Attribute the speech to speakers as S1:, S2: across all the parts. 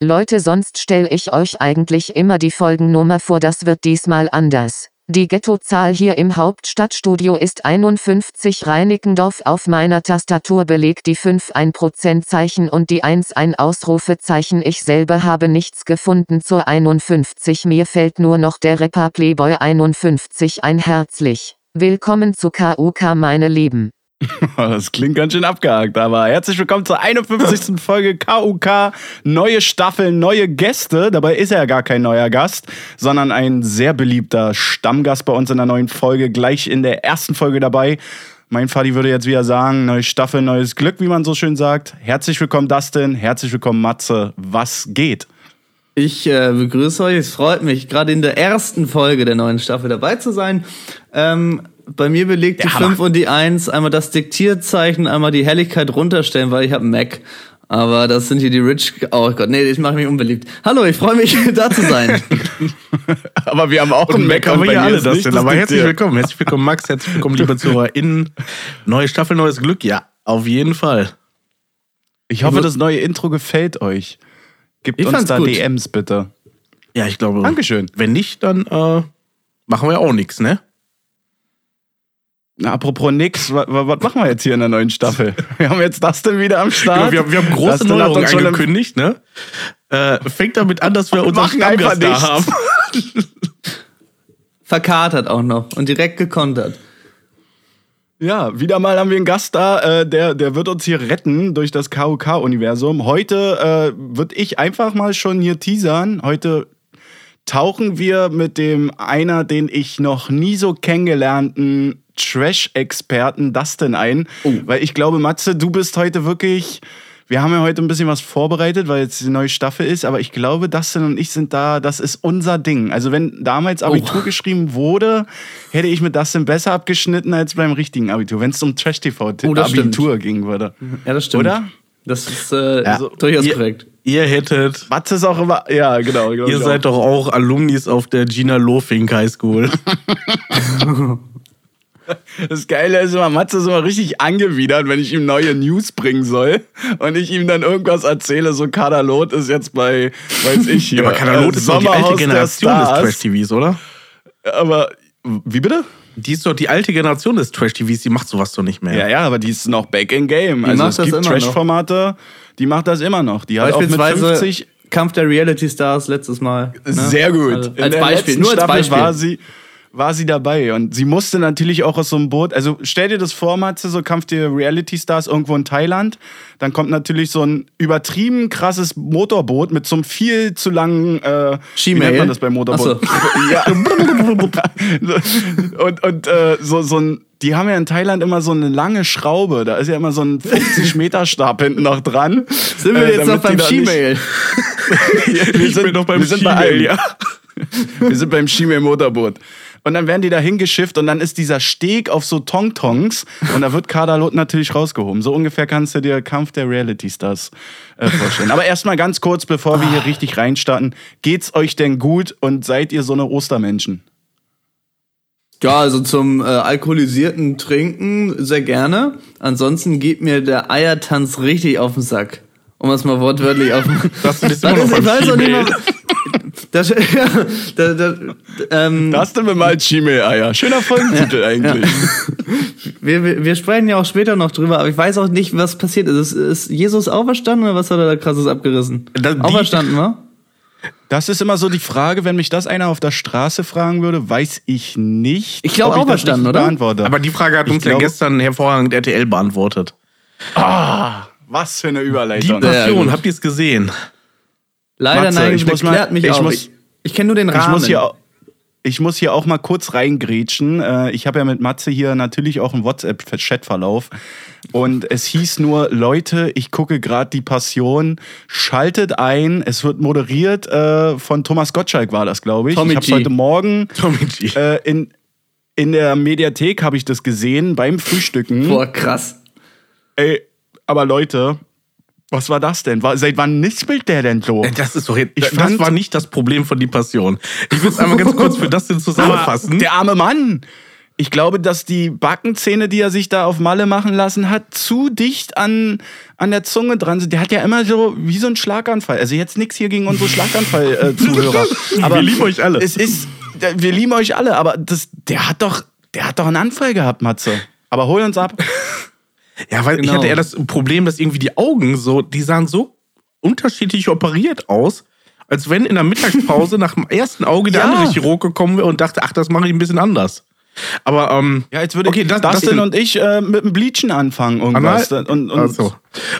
S1: Leute, sonst stell ich euch eigentlich immer die Folgennummer vor, das wird diesmal anders. Die Ghettozahl hier im Hauptstadtstudio ist 51 Reinickendorf. Auf meiner Tastatur belegt die 5 ein Prozentzeichen und die 1 ein Ausrufezeichen. Ich selber habe nichts gefunden zur 51. Mir fällt nur noch der Rapper Playboy 51 ein. Herzlich willkommen zu KUK, meine Lieben.
S2: Das klingt ganz schön abgehakt, aber herzlich willkommen zur 51. Folge KUK. Neue Staffel, neue Gäste. Dabei ist er ja gar kein neuer Gast, sondern ein sehr beliebter Stammgast bei uns in der neuen Folge. Gleich in der ersten Folge dabei. Mein Vati würde jetzt wieder sagen, neue Staffel, neues Glück, wie man so schön sagt. Herzlich willkommen, Dustin. Herzlich willkommen, Matze. Was geht?
S3: Ich äh, begrüße euch. Es freut mich, gerade in der ersten Folge der neuen Staffel dabei zu sein. Ähm, bei mir belegt die
S2: Hammer.
S3: 5 und die 1 einmal das Diktierzeichen, einmal die Helligkeit runterstellen, weil ich habe Mac. Aber das sind hier die Rich. Oh Gott, nee, ich mache mich unbeliebt. Hallo, ich freue mich, da zu sein.
S2: Aber wir haben auch einen Mac
S4: ja
S2: mir
S4: alle das denn. Aber herzlich willkommen. Herzlich willkommen, Max. Herzlich willkommen, liebe ZuhörerInnen. Neue Staffel, neues Glück. Ja, auf jeden Fall.
S2: Ich hoffe, das neue Intro gefällt euch. Gebt
S3: Ich
S2: uns da
S3: gut.
S2: DMs bitte.
S4: Ja, ich glaube.
S2: Dankeschön.
S4: Wenn nicht, dann äh, machen wir auch nichts, ne?
S2: Na, apropos nix, was, was machen wir jetzt hier in der neuen Staffel? Wir haben jetzt Dustin wieder am Start.
S4: Genau, wir, haben- wir haben große Neuerungen angekündigt, ne? Äh, fängt damit an, dass wir unseren Stammgast da haben.
S3: Verkatert auch noch und direkt gekontert.
S2: Ja, wieder mal haben wir einen Gast da, äh, der, der wird uns hier retten durch das KUK-Universum. Heute äh, würde ich einfach mal schon hier teasern. Heute tauchen wir mit dem einer, den ich noch nie so kennengelernten Trash-Experten Dustin ein. Weil ich glaube, Matze, du bist heute wirklich. Wir haben ja heute ein bisschen was vorbereitet, weil jetzt die neue Staffel ist, aber ich glaube, Dustin und ich sind da, das ist unser Ding. Also wenn damals Abitur geschrieben wurde, hätte ich mit Dustin besser abgeschnitten als beim richtigen Abitur, wenn es um
S3: Oh,
S2: Trash-TV-Abitur ging würde.
S3: Ja, das stimmt.
S2: Oder?
S3: Das ist äh,
S2: Ja.
S3: so, durchaus
S4: Ihr-
S3: korrekt.
S4: Ihr hättet,
S2: Matze ist auch immer, ja, genau. glaub
S4: ihr
S2: ich
S4: seid
S2: auch.
S4: doch auch Alumnis auf der Gina Lofink High School.
S2: Das Geile ist immer, Matze ist immer richtig angewidert, wenn ich ihm neue News bringen soll und ich ihm dann irgendwas erzähle, so Kadalot ist jetzt bei, weiß ich hier.
S4: Aber Kanalot
S2: äh,
S4: ist doch die
S2: Sommerhaus
S4: alte Generation des. Trash-TVs, oder?
S2: Aber, wie bitte?
S4: Die ist doch die alte Generation des Trash-TVs, die macht sowas doch nicht mehr.
S2: Ja, ja, aber die ist noch back in game. also
S3: macht
S2: es
S3: das
S2: gibt
S3: immer noch.
S2: Trash-Formate, die macht das immer noch. Die hat auch mit
S3: Beispielsweise
S2: 50
S3: Kampf der Reality Stars letztes Mal. ne?
S2: Sehr gut.
S3: Also, als Beispiel, nur als Beispiel.
S2: war sie war sie dabei und sie musste natürlich auch aus so einem Boot, also stell dir das vor, Matze, so Kampf der Reality Stars irgendwo in Thailand, dann kommt natürlich so ein übertrieben krasses Motorboot mit so einem viel zu langen äh, wie nennt man das beim Motorboot? Ja. und und äh, so, so ein die haben ja in Thailand immer so eine lange Schraube. Da ist ja immer so ein 50 Meter Stab hinten noch dran.
S3: Sind wir
S2: Äh,
S3: jetzt noch beim
S2: nicht-
S3: Skimail?
S2: wir
S4: beim
S2: wir sind bei
S4: ja.
S2: Wir sind beim Schimmel Motorboot. Und dann werden die da hingeschifft und dann ist dieser Steg auf so Tongtongs und da wird Kadalot natürlich rausgehoben. So ungefähr kannst du dir Kampf der Reality Stars äh, vorstellen. Aber erstmal ganz kurz, bevor wir hier richtig reinstarten. Geht's euch denn gut und seid ihr so eine Ostermenschen?
S3: Ja, also zum äh, alkoholisierten Trinken sehr gerne. Ansonsten geht mir der Eiertanz richtig auf den Sack. Um es mal wortwörtlich auf den
S4: beim
S3: ich weiß auch nicht
S4: Skimail.
S3: Das, ja, da, da, ähm,
S2: Da hast du mir mal Schimmel-Eier. Schöner Folgentitel eigentlich.
S3: wir, wir, wir sprechen ja auch später noch drüber, aber ich weiß auch nicht, was passiert ist. Ist, ist Jesus auferstanden oder was hat er da krasses abgerissen?
S4: Da- die-
S3: auferstanden, wa?
S2: Das ist immer so die Frage, wenn mich das einer auf der Straße fragen würde, weiß ich nicht.
S3: Ich glaub,
S2: ob das
S3: auferstanden, oder?
S2: Beantworte.
S4: Aber die Frage hat
S2: Ich
S4: uns ja
S2: glaube-
S4: gestern hervorragend RTL beantwortet.
S2: was für eine
S4: Die
S2: Überleitung.
S3: Ja,
S4: Passion,
S3: gut.
S4: habt ihr es gesehen?
S3: Leider
S2: Matze,
S3: nein,
S2: ich muss mal-
S3: mich
S2: ich
S3: auf.
S2: muss-
S3: ich ich kenne nur den
S2: Ich
S3: Rahmen.
S2: muss, hier, au- ich muss hier auch mal kurz reingrätschen. Äh, Ich habe ja mit Matze hier natürlich auch einen WhatsApp-Chatverlauf. Und es hieß nur, Leute, ich gucke gerade die Passion, schaltet ein. Es wird moderiert äh, von Thomas Gottschalk, war das, glaube ich.
S3: Tommy
S2: ich habe heute Morgen äh, in, in der Mediathek habe ich das gesehen beim Frühstücken.
S3: Boah, krass.
S2: Ey, aber Leute, Was war das denn? War, seit wann nispelt der denn so?
S4: Äh, Das ist doch jetzt,
S2: Ich
S4: das
S2: fand-
S4: war nicht das Problem von die Passion. Ich will es einmal ganz kurz für das denn zusammenfassen.
S2: Der arme Mann. Ich glaube, dass die Backenzähne, die er sich da auf Malle machen lassen hat, zu dicht an, an der Zunge dran sind. Der hat ja immer so wie so ein Schlaganfall. Also jetzt nichts hier gegen unsere Schlaganfall-Zuhörer. aber
S4: Wir lieben euch alle.
S2: Es ist, wir lieben euch alle, aber das, der hat doch, der hat doch einen Anfall gehabt, Matze. Aber hol uns ab.
S4: Ja, weil ich
S3: Genau.
S4: hatte eher das Problem, dass irgendwie die Augen so, die sahen so unterschiedlich operiert aus, als wenn in der Mittagspause nach dem ersten Auge der
S2: Ja.
S4: andere Chirurg gekommen wäre und dachte, ach, das mache ich ein bisschen anders. Aber, ähm,
S2: Ja, jetzt würde
S4: okay, das, das
S2: Dustin
S4: denn-
S2: und ich äh, mit dem Bleachen anfangen. Irgendwas.
S4: Anal?
S2: Und, und,
S4: also,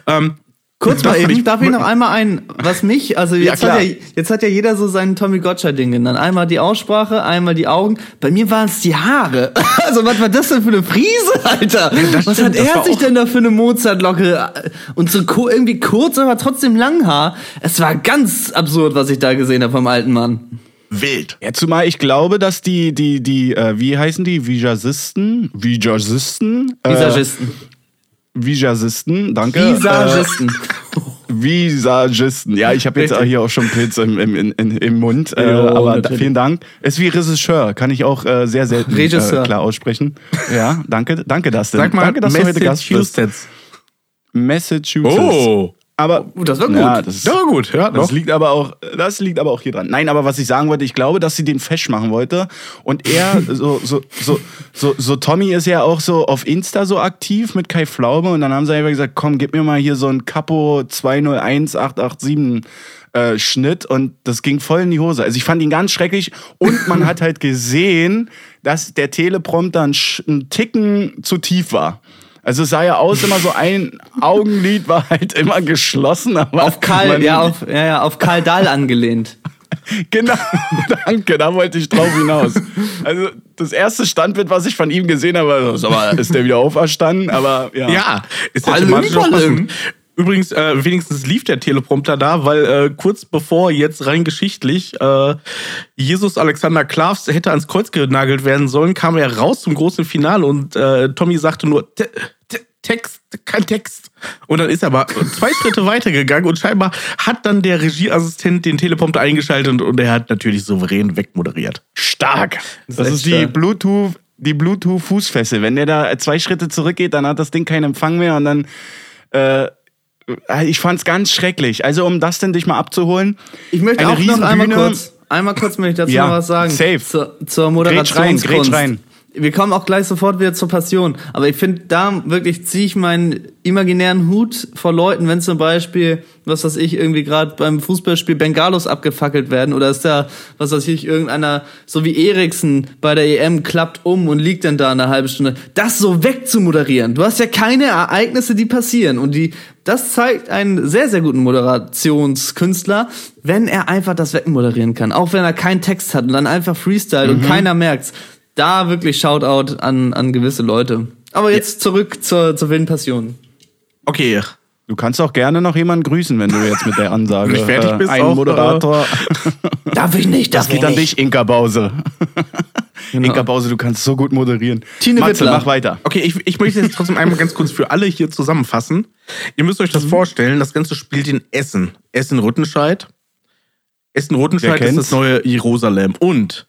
S4: ähm,
S3: Kurz
S4: das
S3: mal eben,
S4: ich-
S3: darf ich noch einmal ein, was mich, also jetzt,
S2: klar.
S3: hat ja, jetzt hat ja jeder so sein Tommy Gottschalk-Ding genannt. Einmal die Aussprache, einmal die Augen. Bei mir waren es die Haare. Also was war das denn für eine Frise, Alter?
S4: das
S3: was
S4: stimmt,
S3: hat er sich denn da für eine Mozartlocke? Und so irgendwie kurz, aber trotzdem lang Haar. Es war ganz absurd, was ich da gesehen habe vom alten Mann.
S4: wild.
S2: Ja, zumal ich glaube, dass die, die, die, äh, wie heißen die? Visagisten? Visagisten? Äh,
S3: Visagisten.
S2: Visagisten, danke.
S3: Visagisten.
S2: Äh, Visagisten. Ja, ich habe jetzt auch hier auch schon Pilz im, im, im, im Mund. Äh,
S3: Jo,
S2: aber
S3: natürlich.
S2: vielen Dank. Ist wie Regisseur, kann ich auch äh, sehr selten. Äh, klar aussprechen. Ja, danke, danke, Dustin.
S4: Sag mal,
S2: danke, dass du heute Gast bist.
S4: Massachusetts.
S2: Massachusetts.
S4: Oh.
S2: Aber
S3: Oh, das war gut.
S2: Ja, das,
S4: Ja, gut, ja,
S2: das liegt aber auch, das liegt aber auch hier dran. Nein, aber was ich sagen wollte, ich glaube, dass sie den fesch machen wollte. Und er, so, so, so, so, so Tommy ist ja auch so auf Insta so aktiv mit Kai Pflaume. Und dann haben sie einfach gesagt, komm, gib mir mal hier so ein Capo 201887 äh, Schnitt. Und das ging voll in die Hose. Also ich fand ihn ganz schrecklich. Und man hat halt gesehen, dass der Teleprompter ein, Sch- ein Ticken zu tief war. Also es sah ja aus, immer so ein Augenlid war halt immer geschlossen. Aber
S3: Auf Karl, ja, auf, ja, ja, auf Karl Dahl angelehnt.
S2: Genau, danke, da wollte ich drauf hinaus. Also das erste Standbild, was ich von ihm gesehen habe, sag mal, ist der wieder auferstanden, aber ja.
S4: Ja, ist ja
S3: Palüm,
S4: Übrigens, äh, wenigstens lief der Teleprompter da, weil äh, kurz bevor jetzt rein geschichtlich äh, Jesus Alexander Klavs hätte ans Kreuz genagelt werden sollen, kam er raus zum großen Finale und äh, Tommy sagte nur "Te- Te- Text, kein Text. Und dann ist er aber zwei Schritte weitergegangen und scheinbar hat dann der Regieassistent den Teleprompter eingeschaltet und er hat natürlich souverän wegmoderiert.
S2: Stark. Das,
S3: ist
S2: ist, die. Bluetooth, die Bluetooth-Fußfessel. Wenn der da zwei Schritte zurückgeht, dann hat das Ding keinen Empfang mehr und dann. Äh, ich fand's ganz schrecklich. Also, um das denn dich mal abzuholen.
S3: Ich möchte
S2: eine
S3: auch noch einmal kurz, einmal kurz möchte ich dazu
S2: Ja,
S3: noch was sagen.
S2: safe.
S3: Zur, zur
S2: Grätsch rein,
S3: Moderationskunst.
S2: grätsch rein.
S3: Wir kommen auch gleich sofort wieder zur Passion. Aber ich finde, da wirklich ziehe ich meinen imaginären Hut vor Leuten, wenn zum Beispiel, was weiß ich, irgendwie gerade beim Fußballspiel Bengalos abgefackelt werden oder ist da, was weiß ich, irgendeiner, so wie Eriksen bei der EM klappt um und liegt dann da eine halbe Stunde. Das so wegzumoderieren. Du hast ja keine Ereignisse, die passieren. Und die, das zeigt einen sehr, sehr guten Moderationskünstler, wenn er einfach das wegmoderieren kann. Auch wenn er keinen Text hat und dann einfach freestyle
S2: Mhm.
S3: und keiner merkt's. Da wirklich Shoutout an, an gewisse Leute. Aber jetzt zurück zur, zur wilden Passion.
S4: Okay,
S2: Du kannst auch gerne noch jemanden grüßen, wenn du jetzt mit der Ansage
S4: du fertig bist,
S2: ein Moderator.
S3: Darf ich nicht,
S2: Das geht an dich, Inka Bause.
S3: Genau.
S2: Inka Bause, du kannst so gut moderieren.
S3: Tine
S2: Matze,
S3: Wittler.
S2: mach weiter.
S4: Okay, ich, ich möchte jetzt trotzdem einmal ganz kurz für alle hier zusammenfassen. Ihr müsst euch
S2: Mhm.
S4: das vorstellen, das Ganze spielt in Essen. Essen-Rüttenscheid. Essen-Rüttenscheid ist das neue Jerusalem. Und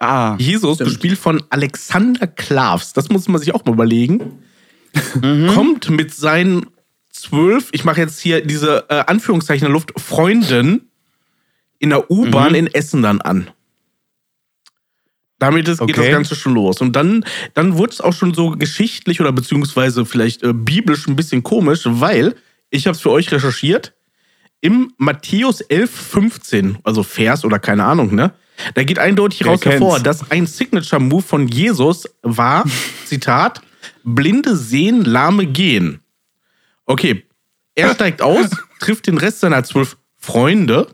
S2: Ah,
S4: Jesus, gespielt von Alexander Klavs, das muss man sich auch mal überlegen,
S2: Mhm.
S4: kommt mit seinen zwölf, ich mache jetzt hier diese äh, Anführungszeichen in der Luft, Freunden in der U-Bahn
S2: Mhm.
S4: in Essen dann an. Damit ist, geht
S2: Okay.
S4: das Ganze schon los. Und dann, dann wurde es auch schon so geschichtlich oder beziehungsweise vielleicht äh, biblisch ein bisschen komisch, weil ich habe es für euch recherchiert. Im Matthäus 11, 15, also Vers oder keine Ahnung, ne? Da geht eindeutig raus
S2: kennt's?
S4: hervor, dass ein Signature-Move von Jesus war, Zitat, Blinde sehen, Lahme gehen. Okay, er steigt aus, trifft den Rest seiner zwölf Freunde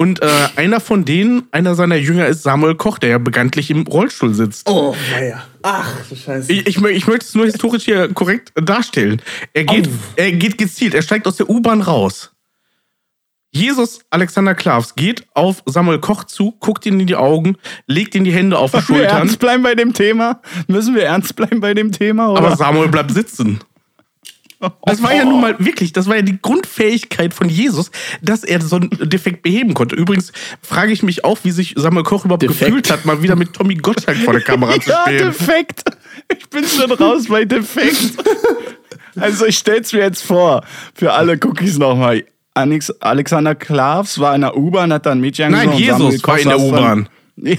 S4: und äh, einer von denen, einer seiner Jünger ist Samuel Koch, der ja bekanntlich im Rollstuhl sitzt.
S3: Oh, naja. Ach, du Scheiße.
S4: Ich, ich, ich möchte es nur historisch hier korrekt darstellen. Er geht, er geht gezielt, er steigt aus der U-Bahn raus. Jesus Alexander Klavs geht auf Samuel Koch zu, guckt ihn in die Augen, legt ihm die Hände auf die
S2: Müssen wir
S4: Schultern,
S2: ernst bleiben bei dem Thema? Müssen wir ernst bleiben bei dem Thema? Oder?
S4: aber Samuel bleibt sitzen. Das war ja nun mal wirklich, das war ja die Grundfähigkeit von Jesus, dass er so einen Defekt beheben konnte. Übrigens frage ich mich auch, wie sich Samuel Koch überhaupt
S3: Defekt?
S4: gefühlt hat, mal wieder mit Tommy Gottschalk vor der Kamera zu
S2: Ja,
S4: stehen.
S2: defekt. Ich bin schon raus bei defekt. Also ich stell's mir jetzt vor, für alle Cookies nochmal. Alex, Alexander Klavs war in der U-Bahn, hat dann Mädchen
S4: Nein, Jesus war in der U-Bahn.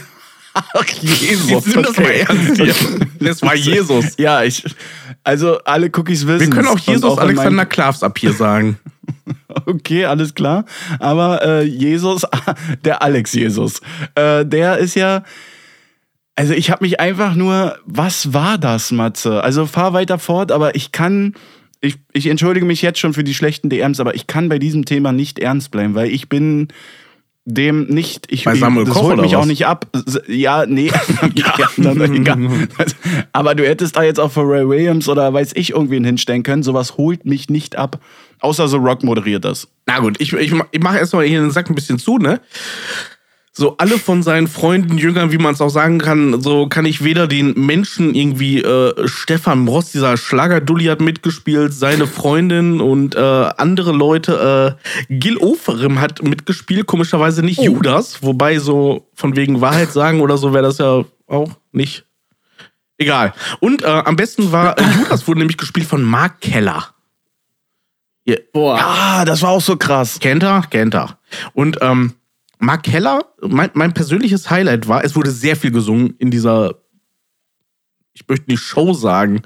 S2: Ach, Jesus.
S4: Nimm das mal ernst hier. Das war Jesus.
S2: Ja, ich, also alle Cookies wissen.
S4: Wir können auch Jesus Alexander Klavs ab hier sagen.
S2: Okay, alles klar. Aber äh, Jesus, der Alex Jesus, äh, der ist ja. Also ich habe mich einfach nur, was war das, Matze? Also fahr weiter fort, aber ich kann, ich, ich entschuldige mich jetzt schon für die schlechten DMs, aber ich kann bei diesem Thema nicht ernst bleiben, weil ich bin dem nicht, ich,
S4: Bei Samuel
S2: das
S4: Koch
S2: holt mich auch
S4: was?
S2: nicht ab. Ja, nee, ja, dann, egal. Aber du hättest da jetzt auch für Ray Williams oder weiß ich irgendwen hinstellen können. Sowas holt mich nicht ab. Außer so Rock moderiert das.
S4: Na gut, ich, ich, ich mache erstmal hier den Sack ein bisschen zu, ne? So, alle von seinen Freunden, Jüngern, wie man es auch sagen kann, so kann ich weder den Menschen irgendwie, äh, Stefan Ross, dieser Schlagerdulli hat mitgespielt, seine Freundin und äh, andere Leute, äh, Gil Oferim hat mitgespielt, komischerweise nicht Judas, wobei so von wegen Wahrheit sagen oder so wäre das ja auch nicht. Egal. Und äh, am besten war, äh, Judas wurde nämlich gespielt von Mark Keller. Ihr,
S3: Boah.
S2: Ah, das war auch so krass.
S4: Kennt er? Kennt er. Und ähm, Mark Keller, mein, mein persönliches Highlight war, es wurde sehr viel gesungen in dieser, ich möchte nicht Show sagen,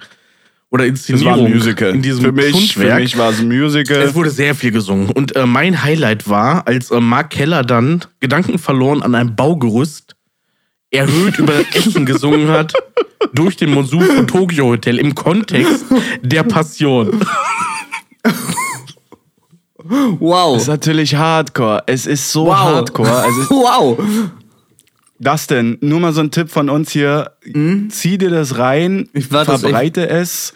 S4: oder Inszenierung. In diesem
S2: für mich, für mich war es ein Musical.
S4: Es wurde sehr viel gesungen. Und äh, mein Highlight war, als äh, Mark Keller dann Gedanken verloren an einem Baugerüst erhöht über Essen gesungen hat, durch den Monsun von Tokyo Hotel im Kontext der Passion.
S3: Wow.
S2: ist natürlich Hardcore. Es ist so
S3: wow.
S2: Hardcore. Also
S3: wow.
S2: das denn, nur mal so ein Tipp von uns hier. Zieh dir das rein,
S3: das
S2: verbreite es.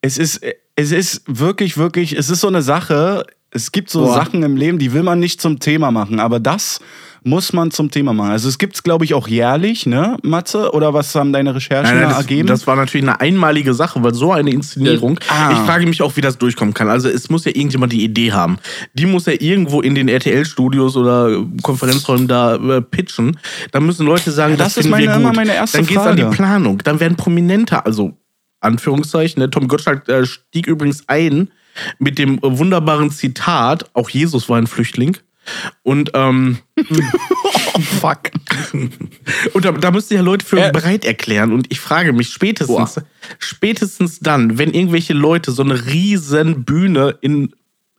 S2: Es ist, es ist wirklich, wirklich, es ist so eine Sache. Es gibt so
S3: Boah.
S2: Sachen im Leben, die will man nicht zum Thema machen, aber das muss man zum Thema machen. Also es gibt es, glaube ich, auch jährlich, ne, Matze? Oder was haben deine Recherchen
S4: Nein, nein,
S2: da
S4: das,
S2: ergeben?
S4: das war natürlich eine einmalige Sache, weil so eine Inszenierung.
S2: Ah.
S4: Ich frage mich auch, wie das durchkommen kann. Also es muss ja irgendjemand die Idee haben. Die muss ja irgendwo in den RTL-Studios oder Konferenzräumen da äh, pitchen. Da müssen Leute sagen,
S2: das
S4: das,
S2: ist
S4: finden wir
S2: meine-
S4: gut.
S2: immer meine erste
S4: Dann geht's an die. Planung. Dann werden Prominente, also Anführungszeichen, ne? Tom Gottschalk äh, stieg übrigens ein mit dem äh, wunderbaren Zitat, auch Jesus war ein Flüchtling. Und ähm,
S2: oh, fuck.
S4: und da, da müsst ihr ja Leute für
S2: Äh.
S4: bereit erklären. Und ich frage mich spätestens, spätestens dann, wenn irgendwelche Leute so eine riesen Bühne in,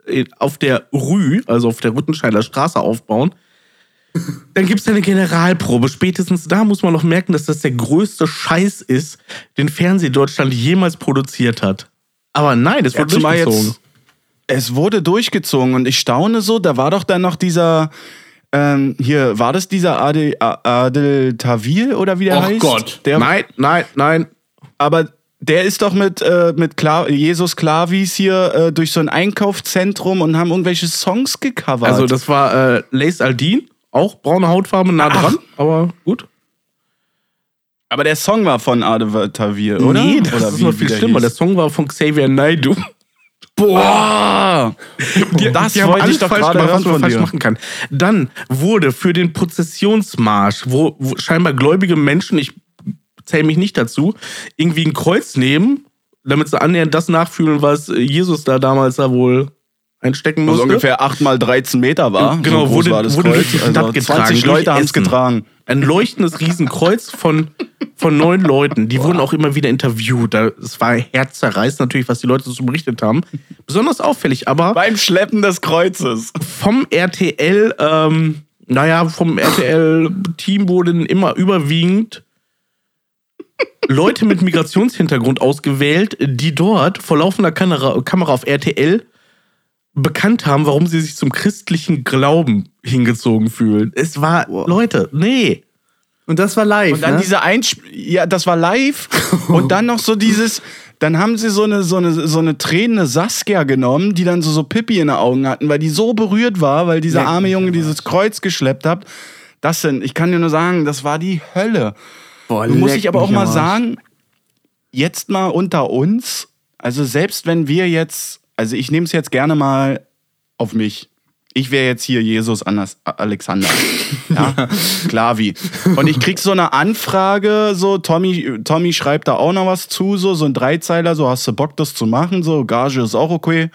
S4: in, auf der Rue, also auf der Rüttenscheider Straße aufbauen, dann gibt es eine Generalprobe. Spätestens da muss man noch merken, dass das der größte Scheiß ist, den Fernsehdeutschland jemals produziert hat. Aber nein, es
S2: Ja,
S4: wurde
S2: zumal
S4: durchgezogen.
S2: jetzt, es wurde durchgezogen und ich staune so, da war doch dann noch dieser, ähm, hier, war das dieser Adel, Adel Tawil oder wie der
S3: Och
S2: heißt?
S3: Gott.
S2: Der,
S4: nein, nein, nein.
S2: aber der ist doch mit, äh, mit Kla Jesus Klavis hier äh, durch so ein Einkaufszentrum und haben irgendwelche Songs gecovert.
S4: Also das war äh, Lace Aldin, auch braune Hautfarbe, nah
S2: Ach.
S4: dran, aber gut.
S2: aber der Song war von Adel Tawil, oder?
S4: Nee, das
S2: oder
S4: ist noch viel schlimmer. Der Song war von Xavier Naidoo.
S2: Boah! das
S4: Die
S2: wollte ich doch
S4: falsch
S2: gerade hören
S4: was man
S2: von
S4: falsch
S2: dir.
S4: machen kann. Dann wurde für den Prozessionsmarsch, wo, wo scheinbar gläubige Menschen, ich zähle mich nicht dazu, irgendwie ein Kreuz nehmen, damit sie annähernd das nachfühlen, was Jesus da damals da wohl einstecken
S2: Was
S4: musste.
S2: ungefähr 8 mal 13 Meter war.
S4: Genau,
S2: so
S4: wurde-
S2: war das
S4: wurde
S2: Kreuz.
S4: durch die Stadt
S2: also
S4: getragen,
S2: 20
S4: durch
S2: Leute haben es getragen.
S4: Ein leuchtendes Riesenkreuz von, von neun Leuten. Die wurden auch immer wieder interviewt. Es war herzzerreißend natürlich, was die Leute so berichtet haben. Besonders auffällig, aber
S2: Beim Schleppen des Kreuzes.
S4: vom RTL, ähm, naja, vom RTL-Team wurden immer überwiegend Leute mit Migrationshintergrund ausgewählt, die dort vor laufender Kamera, Kamera auf RTL bekannt haben, warum sie sich zum christlichen Glauben hingezogen fühlen. Es war, Leute, nee.
S3: Und das war live.
S2: Und dann
S3: ne?
S2: diese Einsp ja, das war live. und dann noch so dieses, dann haben sie so eine, so eine, so eine tränende Saskia genommen, die dann so, so Pippi in den Augen hatten, weil die so berührt war, weil dieser
S4: Ja.
S2: arme Junge dieses Kreuz geschleppt hat. Das sind, ich kann dir nur sagen, das war die Hölle.
S3: Boah,
S2: Muss
S3: leck
S2: ich aber auch mal sagen, jetzt mal unter uns, Also selbst wenn wir jetzt, also ich nehme es jetzt gerne mal auf mich. Ich wäre jetzt hier Jesus Anas Alexander. Ja, klar wie. Und ich krieg so eine Anfrage, so Tommy, Tommy schreibt da auch noch was zu, so, so ein Dreizeiler, so hast du Bock, das zu machen, so Gage ist auch okay.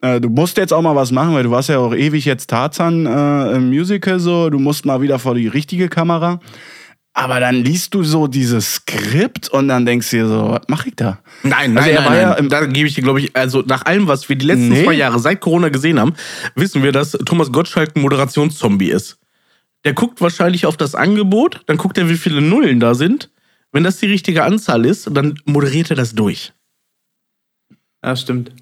S2: Äh, du musst jetzt auch mal was machen, weil du warst ja auch ewig jetzt Tarzan äh, im Musical, so, du musst mal wieder vor die richtige Kamera. Aber dann liest du so dieses Skript und dann denkst du dir so, was mach ich da?
S4: Nein, nein,
S2: Also er
S4: nein,
S2: war
S4: nein.
S2: ja im-
S4: da gebe ich dir, glaube ich, also nach allem, was wir die letzten
S2: Nee.
S4: zwei Jahre seit Corona gesehen haben, wissen wir, dass Thomas Gottschalk ein Moderationszombie ist. Der guckt wahrscheinlich auf das Angebot, dann guckt er, wie viele Nullen da sind. Wenn das die richtige Anzahl ist, dann moderiert er das durch.
S3: Ja, stimmt.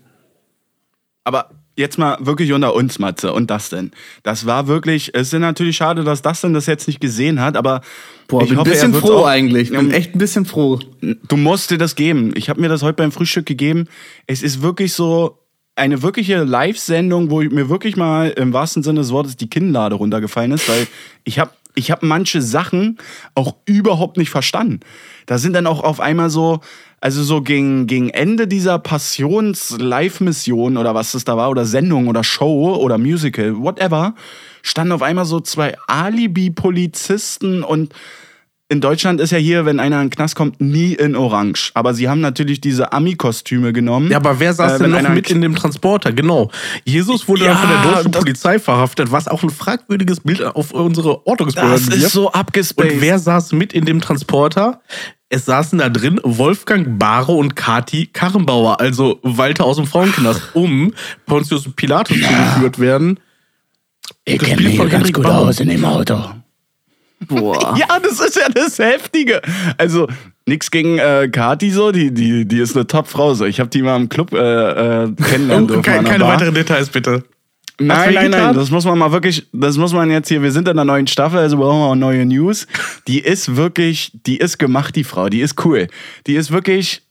S2: Aber jetzt mal wirklich unter uns, Matze und Dustin. Das war wirklich, es ist natürlich schade, dass Dustin das jetzt nicht gesehen hat, aber
S3: Boah,
S2: ich
S3: bin ein
S2: hoffe,
S3: bisschen
S2: er wird
S3: froh
S2: auch,
S3: eigentlich. Bin
S2: Ähm,
S3: echt ein bisschen froh.
S2: Du musst dir das geben. Ich habe mir das heute beim Frühstück gegeben. Es ist wirklich so eine wirkliche Live-Sendung, wo mir wirklich mal im wahrsten Sinne des Wortes die Kinnlade runtergefallen ist, weil ich habe ich hab manche Sachen auch überhaupt nicht verstanden. Da sind dann auch auf einmal so, also so gegen, gegen Ende dieser Passions-Live-Mission oder was es da war, oder Sendung oder Show oder Musical, whatever, standen auf einmal so zwei Alibi-Polizisten und in Deutschland ist ja hier, wenn einer in den Knast kommt, nie in Orange. Aber sie haben natürlich diese Ami-Kostüme genommen.
S4: Ja, aber wer saß
S2: Äh,
S4: denn noch mit in dem Transporter? Genau. Jesus wurde
S2: Ja,
S4: dann von der deutschen Polizei verhaftet, was auch ein fragwürdiges Bild auf unsere Ordnungsbehörden
S2: Das ist
S4: wirft.
S2: so abgespaced.
S4: Und wer saß mit in dem Transporter? Es saßen da drin Wolfgang Bahre und Kati Karrenbauer, also Walter aus dem Frauenknast, um Pontius Pilatus zugeführt werden.
S2: Ich
S4: Das Bild von Henrik Bauer.
S2: in dem Auto.
S3: Boah.
S2: Ja, das ist ja das Heftige. Also, nix gegen äh, Kati so, die, die, die ist eine Top-Frau. So. Ich habe die mal im Club äh, äh, kennenlernen dürfen.
S4: Oh, Keine,
S2: der
S4: keine
S2: Bar.
S4: weiteren Details, bitte.
S2: Nein, nein, nein, das muss man mal wirklich, das muss man jetzt hier, wir sind in der neuen Staffel, also brauchen wir auch neue News. Die ist wirklich, die ist gemacht, die Frau, die ist cool. Die ist wirklich,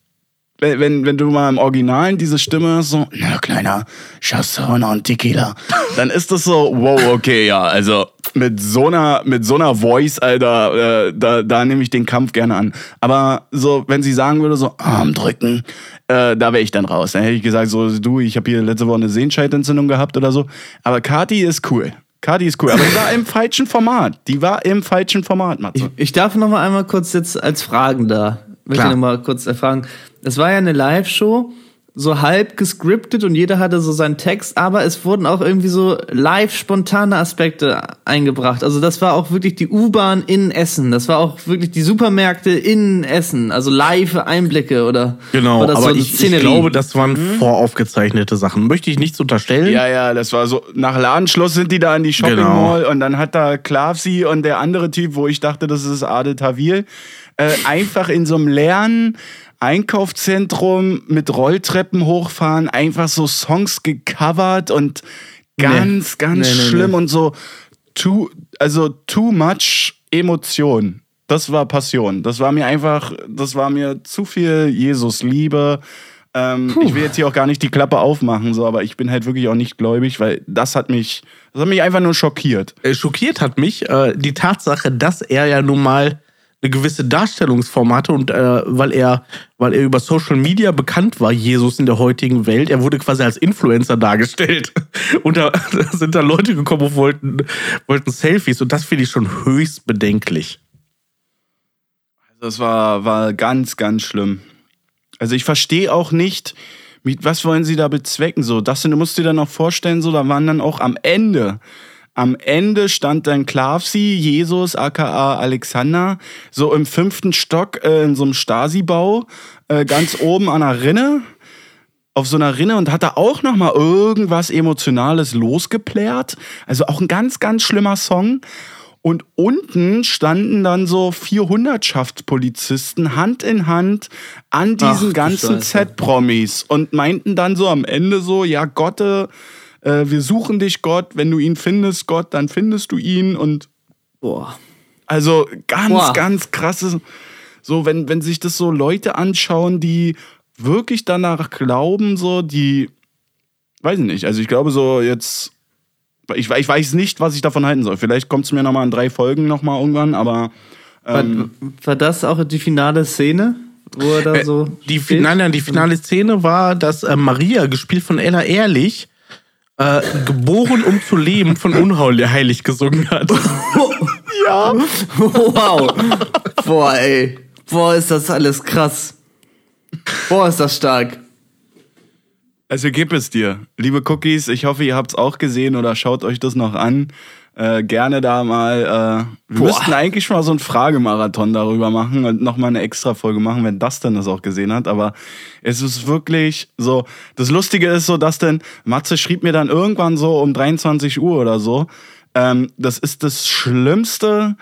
S2: wenn, wenn, wenn du mal im Originalen diese Stimme so, na kleiner, Chasson und Tequila, dann ist das so, wow, okay, ja, also mit so einer, mit so einer Voice, Alter, äh, da, da nehme ich den Kampf gerne an. Aber so, wenn sie sagen würde, so, Arm drücken, äh, da wäre ich dann raus. Dann hätte ich gesagt, so, du, ich habe hier letzte Woche eine Sehenscheidentzündung gehabt oder so. Aber Kati ist cool. Kati ist cool. Aber die war im falschen Format. Die war im falschen Format, Matze.
S3: Ich darf noch mal einmal kurz jetzt als Fragen da. Möchte
S4: Klar.
S3: noch mal kurz erfragen. Es war ja eine Live-Show, so halb gescriptet und jeder hatte so seinen Text, aber es wurden auch irgendwie so live spontane Aspekte eingebracht. Also das war auch wirklich die U-Bahn in Essen. Das war auch wirklich die Supermärkte in Essen. Also live Einblicke oder
S4: Genau,
S3: war das
S4: aber
S3: so eine
S4: ich, ich
S3: Szenerie?
S4: glaube, das waren voraufgezeichnete Sachen. Möchte ich nichts unterstellen.
S2: Ja, ja, das war so. Nach Ladenschluss sind die da in die Shopping
S4: Genau.
S2: Mall und dann hat da Klavsi und der andere Typ, wo ich dachte, das ist Adel Tawil, äh, einfach in so einem leeren Einkaufszentrum mit Rolltreppen hochfahren, einfach so Songs gecovert und ganz, ganz
S3: Nee, nee,
S2: schlimm
S3: nee.
S2: und so too, also too much Emotion. Das war Passion. Das war mir einfach, das war mir zu viel Jesus-Liebe. Ähm, ich will jetzt hier auch gar nicht die Klappe aufmachen, so, aber ich bin halt wirklich auch nicht gläubig, weil das hat mich, das hat mich einfach nur schockiert.
S4: Äh, schockiert hat mich äh, die Tatsache, dass er ja nun mal eine gewisse Darstellungsform hatte und äh, weil er, weil er über Social Media bekannt war, Jesus in der heutigen Welt, er wurde quasi als Influencer dargestellt. Und da, da sind da Leute gekommen und wollten, wollten Selfies und das finde ich schon höchst bedenklich.
S2: Das war, war ganz, ganz schlimm. Also ich verstehe auch nicht, was wollen sie da bezwecken, so. Das, du musst dir dann auch vorstellen, so, da waren dann auch am Ende, am Ende stand dann Klavsi, Jesus, aka Alexander, so im fünften Stock äh, in so einem Stasi-Bau, äh, ganz oben an der Rinne, auf so einer Rinne und hat da auch noch mal irgendwas Emotionales losgeplärt. Also auch ein ganz, ganz schlimmer Song. Und unten standen dann so 400-Schaftspolizisten Hand in Hand an
S3: Ach,
S2: diesen
S3: du
S2: ganzen. Z-Promis und meinten dann so am Ende so, ja Gott, äh, wir suchen dich Gott, wenn du ihn findest, Gott, dann findest du ihn und
S3: Boah.
S2: also ganz,
S3: Boah.
S2: ganz krasses. So, wenn, wenn sich das so Leute anschauen, die wirklich danach glauben, so, die, weiß ich nicht, also ich glaube so jetzt, ich, ich weiß nicht, was ich davon halten soll. Vielleicht kommt es mir nochmal in drei Folgen nochmal irgendwann, aber ähm,
S3: War, war das auch die finale Szene? wo er da
S4: Äh,
S3: so.
S4: Die,
S3: steht?
S4: nein, nein, die finale Szene war, dass äh, Maria, gespielt von Ella Ehrlich, äh, geboren um zu leben, von Unheilig gesungen hat.
S3: Ja. Wow. Boah, ey. Boah, ist das alles krass. Boah, ist das stark.
S2: Also gib es dir. Liebe Cookies, ich hoffe, ihr habt es auch gesehen oder schaut euch das noch an. Äh, gerne da mal. Äh, wir
S3: Boah.
S2: müssten eigentlich schon mal so einen Fragemarathon darüber machen und nochmal eine extra Folge machen, wenn Dustin das auch gesehen hat. Aber es ist wirklich so. Das Lustige ist so, Dustin, Matze schrieb mir dann irgendwann so um 23 Uhr oder so. Ähm, das ist das Schlimmste,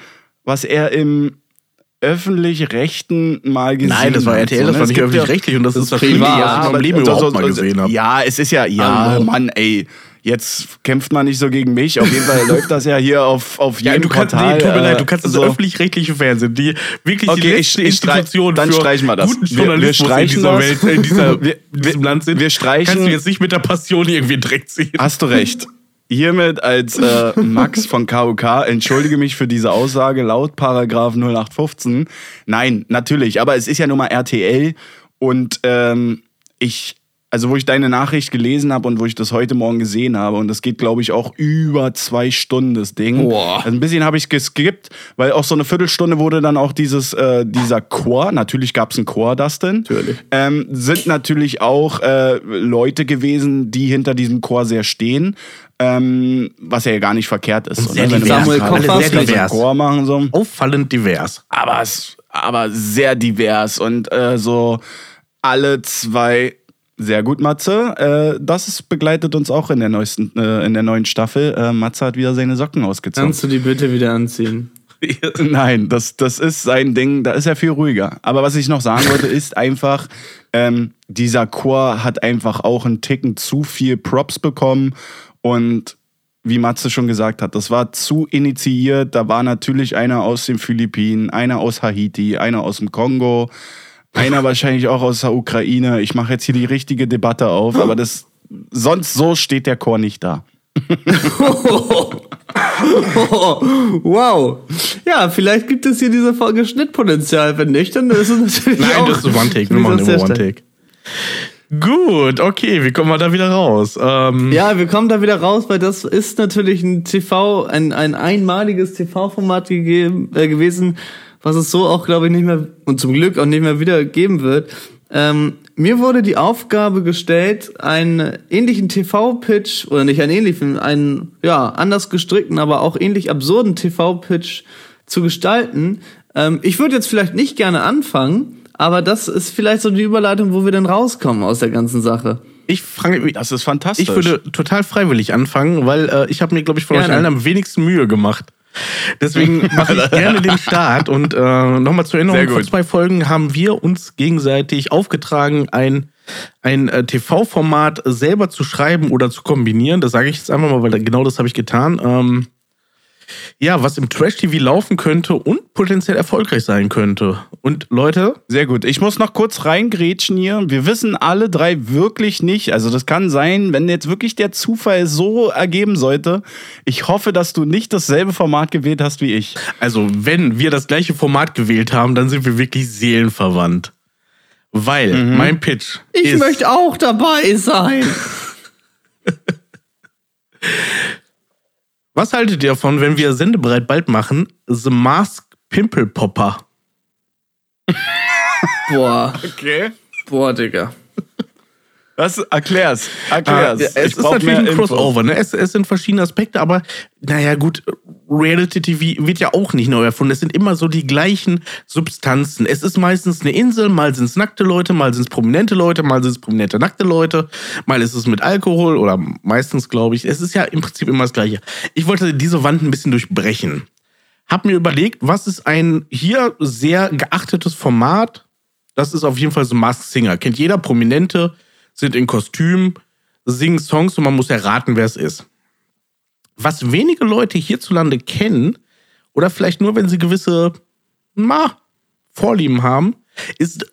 S2: was er im öffentlich-rechten mal gesehen hat.
S4: Nein, das war RTL, das
S2: ne?
S4: war
S2: Es
S4: nicht öffentlich-rechtlich und das, ist das. Schlimmste, was ich in meinem Leben
S2: so-
S4: überhaupt
S2: so-
S4: mal gesehen habe.
S2: Ja, es ist ja, ja. Mann, ey. Jetzt kämpft man nicht so gegen mich. Auf jeden Fall läuft das ja hier auf, auf
S4: Ja,
S2: jedem
S4: du kannst,
S2: Portal.
S4: nee, tut mir
S2: äh,
S4: leid, du kannst das
S2: so.
S4: öffentlich-rechtliche Fernsehen, die wirklich
S2: Okay,
S4: die
S2: ich-
S4: letzte
S2: ich streich-
S4: Institution
S2: dann
S4: für
S2: streichen wir das.
S4: guten
S2: Wir- wir
S4: Journalismus
S2: streichen
S4: in dieser
S2: das.
S4: Welt, in, dieser,
S2: Wir-
S4: in diesem Land sind.
S2: wir streichen-
S4: Kannst du jetzt nicht mit der Passion irgendwie Dreck ziehen.
S2: Hast du recht. Hiermit als äh, Max von KOK entschuldige mich für diese Aussage laut Paragraph 0815. Nein, natürlich, aber es ist ja nun mal RTL und ähm, ich, also wo ich deine Nachricht gelesen habe und wo ich das heute Morgen gesehen habe und das geht, glaube ich, auch über zwei Stunden, das Ding.
S3: Boah.
S2: Also ein bisschen habe ich geskippt, weil auch so eine Viertelstunde wurde dann auch dieses, äh, dieser Chor, natürlich gab es einen Chor, Dustin.
S3: Natürlich.
S2: Ähm, sind natürlich auch äh, Leute gewesen, die hinter diesem Chor sehr stehen. Ähm, was ja gar nicht verkehrt ist. so,
S4: sehr
S2: du
S4: divers.
S3: Samuel war
S2: sehr divers. Chor machen so.
S4: Auffallend divers.
S2: Aber, aber sehr divers und äh, so alle zwei. Sehr gut, Matze. Äh, das ist, begleitet uns auch in der neuesten, äh, in der neuen Staffel. Äh, Matze hat wieder seine Socken ausgezogen.
S3: Kannst du die bitte wieder anziehen?
S2: Nein, das, das ist sein Ding, da ist er viel ruhiger. Aber was ich noch sagen wollte, ist einfach, ähm, dieser Chor hat einfach auch einen Ticken zu viel Props bekommen und wie Matze schon gesagt hat, das war zu initiiert. Da war natürlich einer aus den Philippinen, einer aus Haiti, einer aus dem Kongo, einer wahrscheinlich auch aus der Ukraine. Ich mache jetzt hier die richtige Debatte auf, aber das sonst so steht der Chor nicht da.
S3: wow. Ja, vielleicht gibt es hier diese Folge Schnittpotenzial. Wenn nicht, dann ist es natürlich
S4: Nein,
S3: auch
S4: das ist One-Take. Wir
S3: finde ich
S4: machen immer
S3: stark.
S4: One-Take. Gut, okay, wie kommen wir da wieder raus? Ähm,
S3: Ja, wir kommen da wieder raus, weil das ist natürlich ein TV, ein, ein einmaliges TV-Format äh, gewesen, was es so auch, glaube ich, nicht mehr und zum Glück auch nicht mehr wieder geben wird. Ähm, mir wurde die Aufgabe gestellt, einen ähnlichen TV-Pitch, oder nicht einen ähnlichen, einen, ja, anders gestrickten, aber auch ähnlich absurden TV-Pitch zu gestalten. Ähm, ich würde jetzt vielleicht nicht gerne anfangen, aber das ist vielleicht so die Überleitung, wo wir dann rauskommen aus der ganzen Sache.
S4: ich fange,
S2: Das ist fantastisch.
S4: ich würde total freiwillig anfangen, weil äh, ich habe mir, glaube ich, von euch
S3: Gerne.
S4: allen am wenigsten Mühe gemacht. Deswegen mache ich gerne den Start und äh, nochmal zur Erinnerung, vor zwei Folgen haben wir uns gegenseitig aufgetragen, ein, ein äh, TV-Format selber zu schreiben oder zu kombinieren. Das sage ich jetzt einfach mal, weil genau das habe ich getan. Ähm, ja, was im Trash-TV laufen könnte und potenziell erfolgreich sein könnte. Und Leute,
S2: Sehr gut. Ich muss noch kurz reingrätschen hier. Wir wissen alle drei wirklich nicht. Also das kann sein, wenn jetzt wirklich der Zufall so ergeben sollte. Ich hoffe, dass du nicht dasselbe Format gewählt hast wie ich.
S4: Also, wenn wir das gleiche Format gewählt haben, dann sind wir wirklich seelenverwandt. Weil mein Pitch
S3: Ich
S4: ist,
S3: möchte auch dabei sein.
S4: was haltet ihr davon, wenn wir sendebereit bald machen, The Mask Pimple Popper?
S3: Boah,
S2: Okay.
S3: boah, Digga.
S2: Das erklär's.
S4: Ah,
S2: Erklär's.
S4: ja, es
S2: Ich
S4: ist natürlich ein. Crossover, ne? Es, es sind verschiedene Aspekte, aber naja, gut, Reality TV wird ja auch nicht neu erfunden. Es sind immer so die gleichen Substanzen. Es ist meistens eine Insel, mal sind es nackte Leute, mal sind es prominente Leute, mal sind es prominente nackte Leute, mal ist es mit Alkohol oder meistens, glaube ich. Es ist ja im Prinzip immer das Gleiche. Ich wollte diese Wand ein bisschen durchbrechen. Hab mir überlegt, was ist ein hier sehr geachtetes Format? Das ist auf jeden Fall so Masked Singer. Kennt jeder Prominente, sind in Kostüm, singen Songs und man muss erraten, wer es ist. Was wenige Leute hierzulande kennen, oder vielleicht nur, wenn sie gewisse na, Vorlieben haben, ist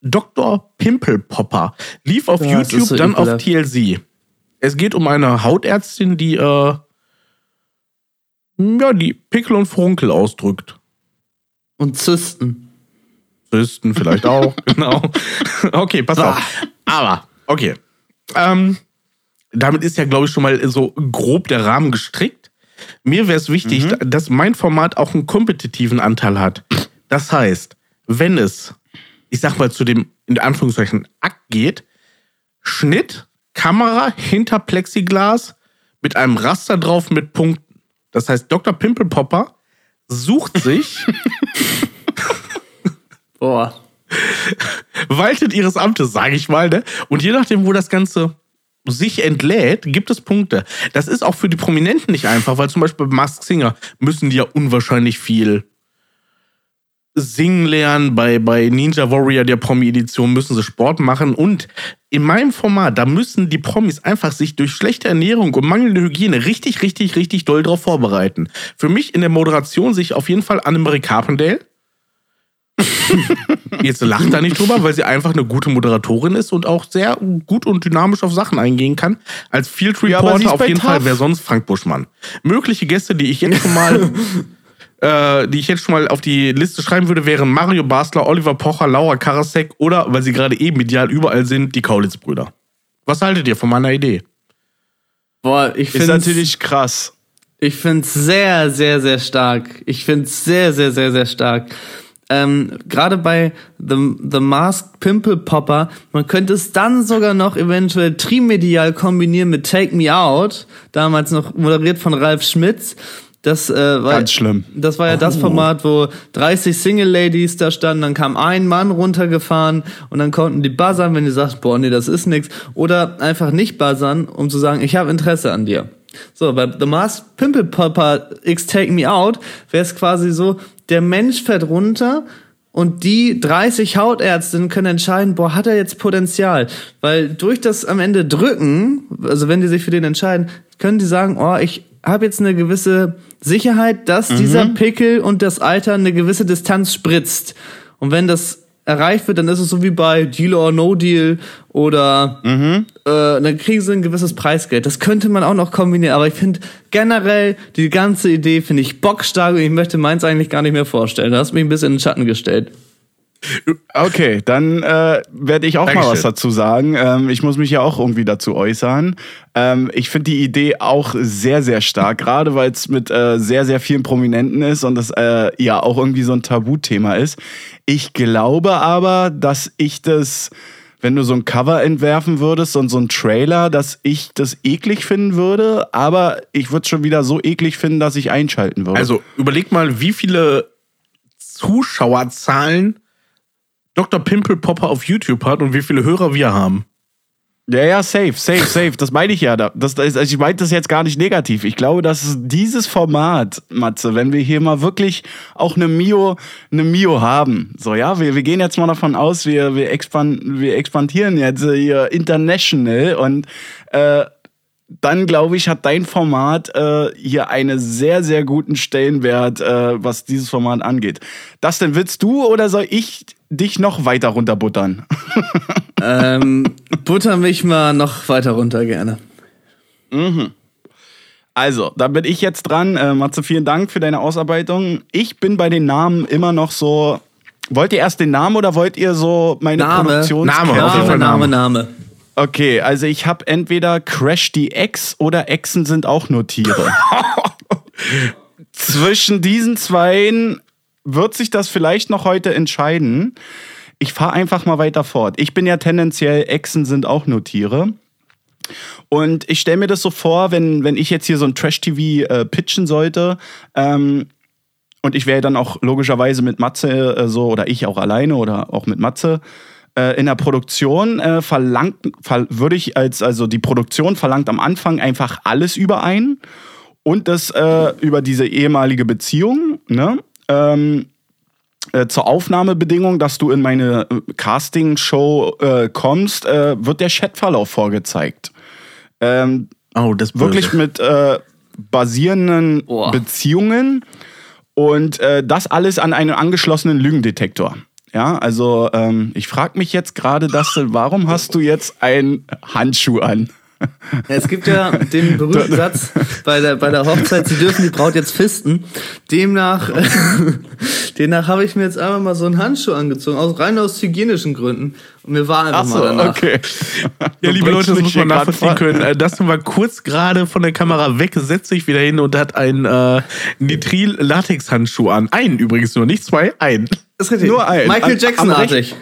S4: Dr. Pimple Popper. Lief auf
S3: Ja,
S4: YouTube,
S3: so
S4: dann auf. TLC. Es geht um eine Hautärztin, die äh, ja, die Pickel und Furunkel ausdrückt.
S3: Und Zysten.
S4: Polizisten vielleicht auch, genau. Okay, pass auf. Aber, okay. Ähm, damit ist ja, glaube ich, schon mal so grob der Rahmen gestrickt. Mir wäre es wichtig,
S2: Mhm.
S4: dass mein Format auch einen kompetitiven Anteil hat. Das heißt, wenn es, ich sag mal, zu dem, in Anführungszeichen, Akt geht, Schnitt, Kamera hinter Plexiglas mit einem Raster drauf mit Punkten. Das heißt, Dr. Pimpelpopper sucht sich,
S3: Boah.
S4: waltet ihres Amtes, sage ich mal, ne? Und je nachdem, wo das Ganze sich entlädt, gibt es Punkte. Das ist auch für die Prominenten nicht einfach, weil zum Beispiel bei Mask Singer müssen die ja unwahrscheinlich viel singen lernen. Bei, bei Ninja Warrior, der Promi-Edition, müssen sie Sport machen. Und in meinem Format, da müssen die Promis einfach sich durch schlechte Ernährung und mangelnde Hygiene richtig, richtig, richtig doll drauf vorbereiten. Für mich in der Moderation sich auf jeden Fall Annemarie Carpendale. Jetzt lacht da nicht drüber, weil sie einfach eine gute Moderatorin ist und auch sehr gut und dynamisch auf Sachen eingehen kann. Als Field
S2: Ja,
S4: Reporter
S2: ist
S4: auf jeden. Fall wäre sonst Frank Buschmann. Mögliche Gäste, die ich jetzt schon mal, äh, die ich jetzt schon mal auf die Liste schreiben würde, wären Mario Basler, Oliver Pocher, Laura Karasek oder, weil sie gerade eben medial überall sind, die Kaulitz-Brüder. Was haltet ihr von meiner Idee?
S3: Boah, ich
S2: Ist
S3: finde
S2: natürlich krass.
S3: Ich finde es sehr, sehr, sehr stark. Ich finde es sehr, sehr, sehr, sehr stark. Ähm, Gerade bei The, The Masked Pimple Popper, man könnte es dann sogar noch eventuell trimedial kombinieren mit Take Me Out, damals noch moderiert von Ralf Schmitz. Das äh, war
S2: Ganz schlimm.
S3: Das war ja das Format, wo 30 Single Ladies da standen, dann kam ein Mann runtergefahren und dann konnten die buzzern, wenn die sagt, boah, nee, das ist nix. Oder einfach nicht buzzern, um zu sagen, ich habe Interesse an dir. So, bei The Masked Pimple Popper X Take Me Out wäre es quasi so, der Mensch fährt runter und die 30 Hautärztinnen können entscheiden, boah, hat er jetzt Potenzial? Weil durch das am Ende drücken, also wenn die sich für den entscheiden, können die sagen, oh, ich habe jetzt eine gewisse Sicherheit, dass dieser Pickel und das Alter eine gewisse Distanz spritzt. Und wenn das erreicht wird, dann ist es so wie bei Deal or No Deal oder äh, dann kriegen sie ein gewisses Preisgeld. Das könnte man auch noch kombinieren, aber ich finde generell die ganze Idee finde ich bockstark und ich möchte meins eigentlich gar nicht mehr vorstellen. Du hast mich ein bisschen in den Schatten gestellt.
S2: Okay, dann äh, werde ich auch mal
S4: Dankeschön.
S2: was dazu sagen. Ähm, ich muss mich ja auch irgendwie dazu äußern. Ähm, ich finde die Idee auch sehr, sehr stark, gerade weil es mit äh, sehr, sehr vielen Prominenten ist und das äh, ja auch irgendwie so ein Tabuthema ist. Ich glaube aber, dass ich das, wenn du so ein Cover entwerfen würdest und so ein Trailer, dass ich das eklig finden würde, aber ich würde es schon wieder so eklig finden, dass ich einschalten würde.
S4: Also überleg mal, wie viele Zuschauerzahlen Dr. Pimple Popper auf YouTube hat und wie viele Hörer wir haben.
S2: Ja, ja, safe, safe, safe. Das meine ich ja. da. Das, das, also ich meine das jetzt gar nicht negativ. Ich glaube, dass dieses Format, Matze, wenn wir hier mal wirklich auch eine Mio, eine Mio haben, so ja, wir, wir gehen jetzt mal davon aus, wir, wir, expand, wir expandieren jetzt hier international und äh, dann glaube ich, hat dein Format äh, hier einen sehr, sehr guten Stellenwert, äh, was dieses Format angeht. Das denn willst du oder soll ich dich noch weiter runterbuttern?
S3: ähm, butter mich mal noch weiter runter gerne.
S2: Also, da bin ich jetzt dran. Äh, Matze, vielen Dank für deine Ausarbeitung. Ich bin bei den Namen immer noch so. Wollt ihr erst den Namen oder wollt ihr so meine
S3: Name.
S2: Produktions
S4: Name,
S3: Name, Name,
S4: Name.
S3: Name.
S2: Okay, also ich habe entweder Crash die Ex oder Echsen sind auch nur Tiere. Zwischen diesen zweien wird sich das vielleicht noch heute entscheiden. Ich fahre einfach mal weiter fort. Ich bin ja tendenziell, Echsen sind auch nur Tiere. Und ich stelle mir das so vor, wenn, wenn ich jetzt hier so ein Trash-TV äh, pitchen sollte, ähm, und ich wäre dann auch logischerweise mit Matze äh, so, oder ich auch alleine oder auch mit Matze, äh, in der Produktion äh, verlangt, ver würde ich als, also die Produktion verlangt am Anfang einfach alles über einen und das äh, über diese ehemalige Beziehung, ne? Ähm, äh, zur Aufnahmebedingung, dass du in meine äh, Casting-Show äh, kommst, äh, wird der Chatverlauf vorgezeigt. Ähm,
S4: Oh, das ist
S2: wirklich
S4: böse.
S2: mit äh, basierenden
S3: Boah.
S2: Beziehungen und äh, das alles an einen angeschlossenen Lügendetektor. Ja, also ähm, ich frage mich jetzt gerade, Dustin, warum hast du jetzt einen Handschuh an?
S3: Es gibt ja den berühmten Satz bei der, bei der Hochzeit, sie dürfen die Braut jetzt fisten. Demnach, demnach habe ich mir jetzt einfach mal so einen Handschuh angezogen, aus, rein aus hygienischen Gründen. Und mir war einfach
S2: Ach so,
S3: mal danach.
S2: okay.
S4: Ja, liebe Leute, das muss man nachvollziehen können. Äh, Dustin war kurz gerade von der Kamera weg, setzt sich wieder hin und hat einen äh, Nitril-Latex-Handschuh an. Einen übrigens nur, nicht zwei, einen.
S3: Ist richtig.
S2: Nur ein.
S3: Michael Jackson-artig.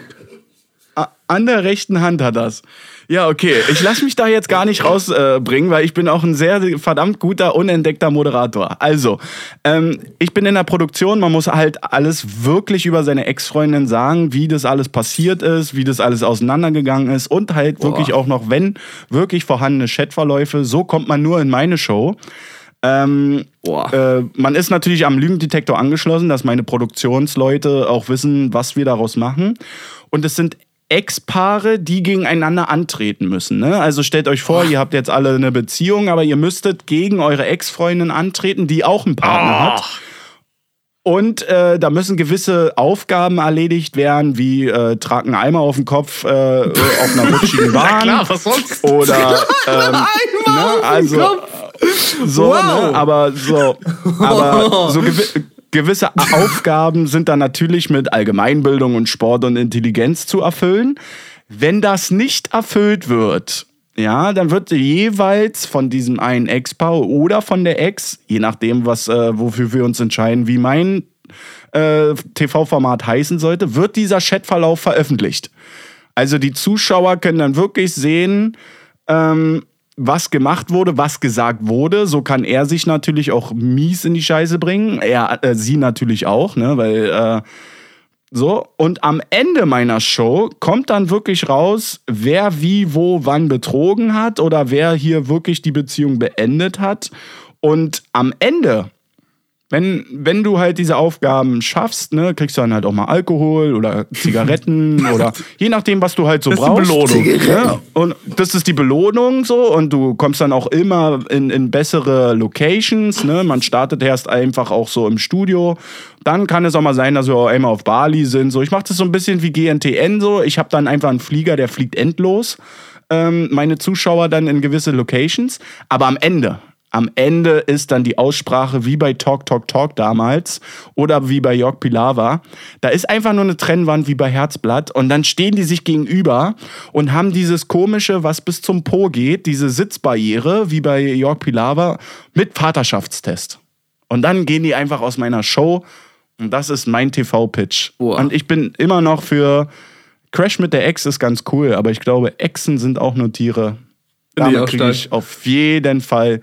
S2: An der rechten Hand hat das. Ja, okay. Ich lasse mich da jetzt gar nicht rausbringen, äh, weil ich bin auch ein sehr verdammt guter, unentdeckter Moderator. Also, ähm, ich bin in der Produktion, man muss halt alles wirklich über seine Ex-Freundin sagen, wie das alles passiert ist, wie das alles auseinandergegangen ist und halt wirklich auch noch, wenn wirklich vorhandene Chatverläufe, so kommt man nur in meine Show. Ähm, äh, man ist natürlich am Lügendetektor angeschlossen, dass meine Produktionsleute auch wissen, was wir daraus machen. Und es sind Ex-Paare, die gegeneinander antreten müssen. Ne? Also stellt euch vor, ihr habt jetzt alle eine Beziehung, aber ihr müsstet gegen eure Ex-Freundin antreten, die auch einen Partner hat. Und äh, da müssen gewisse Aufgaben erledigt werden, wie äh, trag einen Eimer auf den Kopf äh, auf einer rutschigen Bahn.
S4: was sonst?
S2: Oder ähm, ne, also so,
S3: Wow.
S2: ne, aber so, aber so gewi gewisse Aufgaben sind dann natürlich mit Allgemeinbildung und Sport und Intelligenz zu erfüllen. Wenn das nicht erfüllt wird, ja, dann wird jeweils von diesem einen Ex-Paar oder von der Ex, je nachdem, was, äh, wofür wir uns entscheiden, wie mein äh, TV-Format heißen sollte, wird dieser Chatverlauf veröffentlicht. Also die Zuschauer können dann wirklich sehen, ähm, was gemacht wurde, was gesagt wurde. So kann er sich natürlich auch mies in die Scheiße bringen. Er, äh, sie natürlich auch, ne, weil äh, so. Und am Ende meiner Show kommt dann wirklich raus, wer wie, wo, wann betrogen hat oder wer hier wirklich die Beziehung beendet hat. Und am Ende wenn, wenn du halt diese Aufgaben schaffst, ne, kriegst du dann halt auch mal Alkohol oder Zigaretten oder je nachdem, was du halt so
S4: Das ist die
S2: brauchst.
S4: Belohnung.
S2: Ja, und das ist die Belohnung so und du kommst dann auch immer in, in bessere Locations. Ne? Man startet erst einfach auch so im Studio. Dann kann es auch mal sein, dass wir auch einmal auf Bali sind. So, ich mache das so ein bisschen wie GNTN so. Ich habe dann einfach einen Flieger, der fliegt endlos. Ähm, meine Zuschauer dann in gewisse Locations. Aber am Ende, am Ende ist dann die Aussprache wie bei Talk, Talk, Talk damals oder wie bei Jörg Pilawa. Da ist einfach nur eine Trennwand wie bei Herzblatt und dann stehen die sich gegenüber und haben dieses komische, was bis zum Po geht, diese Sitzbarriere wie bei Jörg Pilawa mit Vaterschaftstest. Und dann gehen die einfach aus meiner Show und das ist mein TV-Pitch. Und ich bin immer noch für Crash mit der Ex ist ganz cool, aber ich glaube, Echsen sind auch nur Tiere. Damit kriege ich auf jeden Fall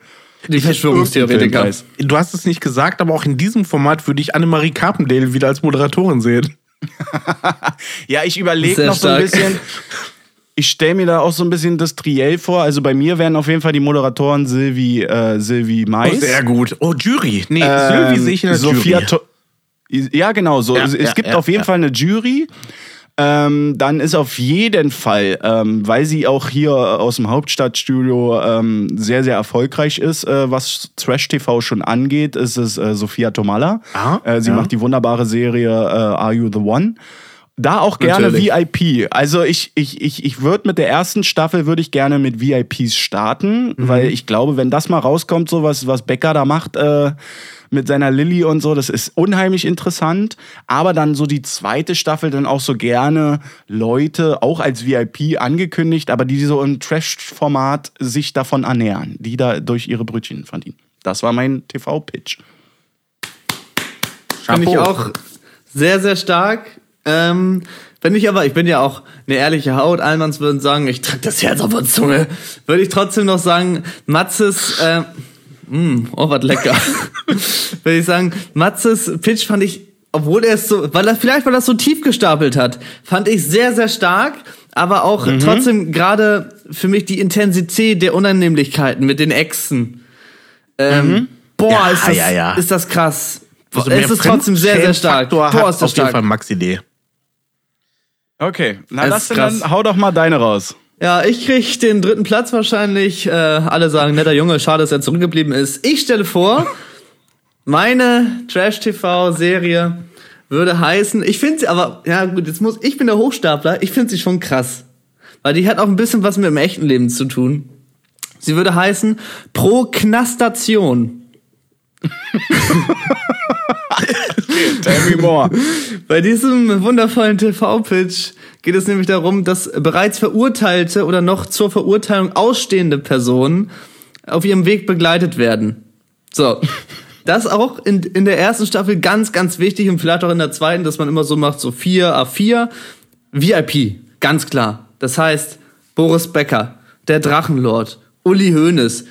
S3: Die Verschwörungstheoretiker.
S4: Du hast es nicht gesagt, aber auch in diesem Format würde ich Annemarie Carpendale wieder als Moderatorin sehen.
S2: Ja, ich überlege noch so ein bisschen. Ich stelle mir da auch so ein bisschen das Triell vor. Also bei mir wären auf jeden Fall die Moderatoren Silvi, äh, Silvi Mais.
S4: Oh, sehr gut. Oh, Jury. Nee,
S2: Ähm,
S4: Sylvie sehe ich in der
S2: Sophia
S4: Jury.
S2: To ja, genau so.
S4: Ja,
S2: es
S4: ja,
S2: gibt
S4: ja,
S2: auf jeden
S4: ja.
S2: Fall eine Jury. Ähm, dann ist auf jeden Fall, ähm, weil sie auch hier aus dem Hauptstadtstudio ähm, sehr, sehr erfolgreich ist, äh, was Trash-TV schon angeht, ist es äh, Sophia Tomalla.
S4: Ah,
S2: äh, sie
S4: ja.
S2: macht die wunderbare Serie äh, Are You the One? Da auch gerne
S3: Natürlich.
S2: VIP. Also ich, ich, ich, ich würde mit der ersten Staffel würde ich gerne mit VIPs starten,
S4: Mhm.
S2: weil ich glaube, wenn das mal rauskommt, so was, was Becker da macht äh, mit seiner Lilly und so, das ist unheimlich interessant. Aber dann so die zweite Staffel dann auch so gerne Leute, auch als VIP angekündigt, aber die so im Trash-Format sich davon ernähren, die da durch ihre Brötchen verdienen. Das war mein TV-Pitch.
S3: Finde ich auch sehr, sehr stark. Ähm, wenn ich aber, ich bin ja auch eine ehrliche Haut, Allmanns würden sagen, ich trage das Herz auf der Zunge, würde ich trotzdem noch sagen, Matzes, äh, mh, oh, was lecker. würde ich sagen, Matzes Pitch fand ich, obwohl er es so, weil er, vielleicht weil er es so tief gestapelt hat, fand ich sehr, sehr stark, aber auch
S2: Mhm.
S3: trotzdem gerade für mich die Intensität der Unannehmlichkeiten mit den Exen. Ähm, Boah,
S4: Mhm. Ja,
S3: ist, das,
S4: ja, ja.
S3: ist das krass.
S4: Also
S3: es ist trotzdem sehr, sehr stark. Boah, ist das
S4: auf jeden Fall
S3: stark.
S2: Okay, na denn
S3: krass.
S2: dann, hau doch mal deine raus.
S3: Ja, ich krieg den dritten Platz wahrscheinlich. Äh, alle sagen, netter Junge, schade, dass er zurückgeblieben ist. Ich stelle vor, meine Trash-TV-Serie würde heißen, ich finde sie aber, ja gut, jetzt muss, ich bin der Hochstapler, ich finde sie schon krass. Weil die hat auch ein bisschen was mit dem echten Leben zu tun. Sie würde heißen Proknastation.
S2: Tell me more.
S3: Bei diesem wundervollen TV-Pitch geht es nämlich darum, dass bereits verurteilte oder noch zur Verurteilung ausstehende Personen auf ihrem Weg begleitet werden. So. Das auch in, in der ersten Staffel ganz, ganz wichtig und vielleicht auch in der zweiten, dass man immer so macht, so 4 A4. VIP, ganz klar. Das heißt, Boris Becker, der Drachenlord, Uli Hoeneß,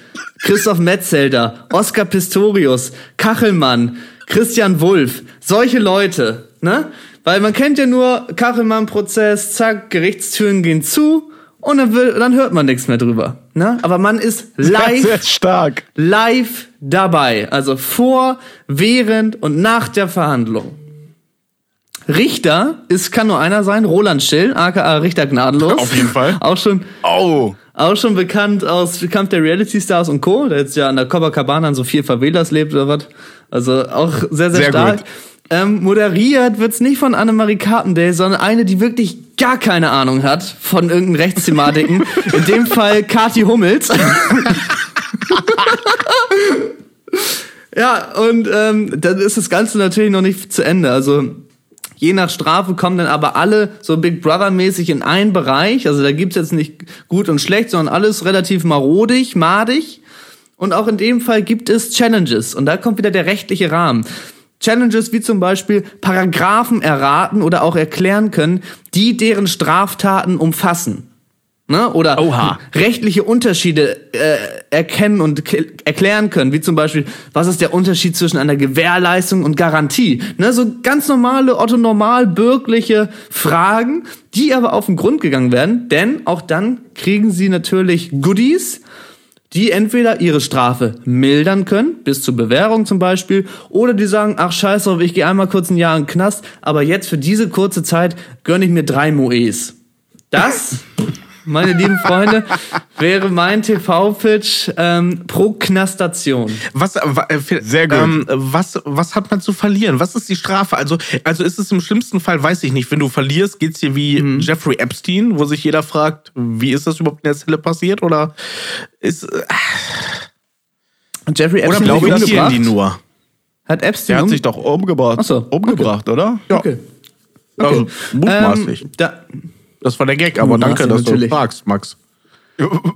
S3: Christoph Metzelder, Oskar Pistorius, Kachelmann, Christian Wulff, solche Leute, ne? Weil man kennt ja nur Kachelmann-Prozess, zack, Gerichtstüren gehen zu und dann, will, dann hört man nichts mehr drüber. Ne? Aber man ist live,
S2: Sehr stark.
S3: live dabei. Also vor, während und nach der Verhandlung. Richter ist, kann nur einer sein, Roland Schill, aka Richter Gnadenlos.
S2: Auf jeden Fall.
S3: Auch schon,
S2: Oh.
S3: auch schon bekannt aus Kampf der Reality Stars und Co., der jetzt ja an der Copacabana an so vier Favelas lebt oder was. Also auch sehr, sehr,
S2: Sehr
S3: stark.
S2: gut.
S3: Ähm, moderiert wird's nicht von Annemarie Carpendale, sondern eine, die wirklich gar keine Ahnung hat von irgendeinen Rechtsthematiken. In dem Fall Kati Hummels. ja, und ähm, dann ist das Ganze natürlich noch nicht zu Ende. Also Je nach Strafe kommen dann aber alle so Big Brother-mäßig in einen Bereich. Also da gibt's jetzt nicht gut und schlecht, sondern alles relativ marodig, madig. Und auch in dem Fall gibt es Challenges. Und da kommt wieder der rechtliche Rahmen. Challenges wie zum Beispiel Paragraphen erraten oder auch erklären können, die deren Straftaten umfassen. Ne? Oder
S4: Oha.
S3: rechtliche Unterschiede äh, erkennen und erklären können, wie zum Beispiel, was ist der Unterschied zwischen einer Gewährleistung und Garantie? Ne? So ganz normale, otto-normal bürgerliche Fragen, die aber auf den Grund gegangen werden, denn auch dann kriegen sie natürlich Goodies, die entweder ihre Strafe mildern können, bis zur Bewährung zum Beispiel, oder die sagen, ach scheiß drauf, ich gehe einmal kurz ein Jahr in den Knast, aber jetzt für diese kurze Zeit gönne ich mir drei Moes. Das, meine lieben Freunde, wäre mein TV-Pitch ähm, Proknastation.
S4: Was, äh, äh,
S2: Sehr gut.
S4: Ähm, was, was hat man zu verlieren? Was ist die Strafe? Also, also ist es im schlimmsten Fall, weiß ich nicht, wenn du verlierst, geht's dir wie
S2: Mhm.
S4: Jeffrey Epstein, wo sich jeder fragt, wie ist das überhaupt in der Zelle passiert? Oder ist, äh,
S3: Jeffrey
S4: oder
S3: Epstein
S4: provozieren
S3: umgebracht?
S4: die nur?
S3: Hat Epstein
S2: Der hat sich doch umgebracht.
S3: Ach so,
S2: Umgebracht, oder?
S4: Ja,
S3: Okay.
S4: also, mutmaßlich.
S3: Ähm, da,
S4: das war der Gag, aber danke,
S3: Mutmaßlich,
S4: dass du
S3: natürlich.
S4: fragst, Max.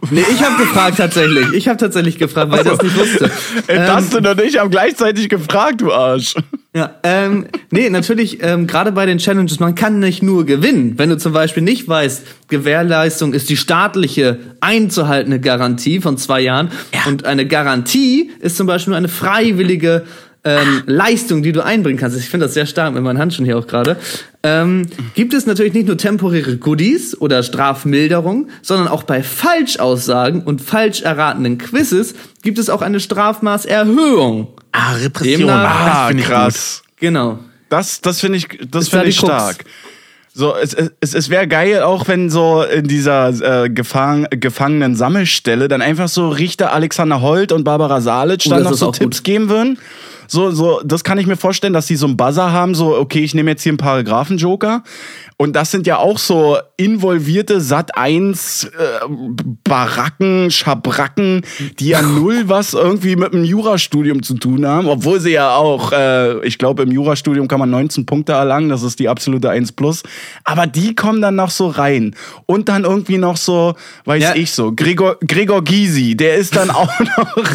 S3: nee, ich habe gefragt tatsächlich. Ich habe tatsächlich gefragt, weil ich das nicht wusste.
S2: Äh, Dustin und ich haben gleichzeitig gefragt, du Arsch.
S3: Ja, ähm, nee, natürlich, ähm, gerade bei den Challenges, man kann nicht nur gewinnen. Wenn du zum Beispiel nicht weißt, Gewährleistung ist die staatliche einzuhaltende Garantie von zwei Jahren und eine Garantie ist zum Beispiel nur eine freiwillige ähm, Leistung, die du einbringen kannst. Ich finde das sehr stark mit meinen Handschuhen hier auch gerade. Ähm, gibt es natürlich nicht nur temporäre Goodies oder Strafmilderung, sondern auch bei Falschaussagen und falsch erratenen Quizzes gibt es auch eine Strafmaßerhöhung.
S4: Ah, Repression.
S3: Demnach-
S4: Ah, das finde ich
S2: krass.
S3: Genau.
S2: Das, das finde ich, das finde ich
S3: Krux.
S2: stark. So, es, es, es wäre geil, auch wenn so in dieser äh, Gefang gefangenen Sammelstelle dann einfach so Richter Alexander Holt und Barbara Salic
S3: Oh,
S2: dann noch so Tipps
S3: gut.
S2: geben würden. So, so, das kann ich mir vorstellen, dass sie so einen Buzzer haben, so, okay, ich nehme jetzt hier einen Paragraphen-Joker. Und das sind ja auch so involvierte Sat 1 äh, Baracken, Schabracken, die ja null was irgendwie mit dem Jurastudium zu tun haben, obwohl sie ja auch, äh, ich glaube, im Jurastudium kann man 19 Punkte erlangen, das ist die absolute 1 plus. Aber die kommen dann noch so rein. Und dann irgendwie noch so, weiß
S3: Ja.
S2: ich so, Gregor, Gregor Gysi, der ist dann auch noch,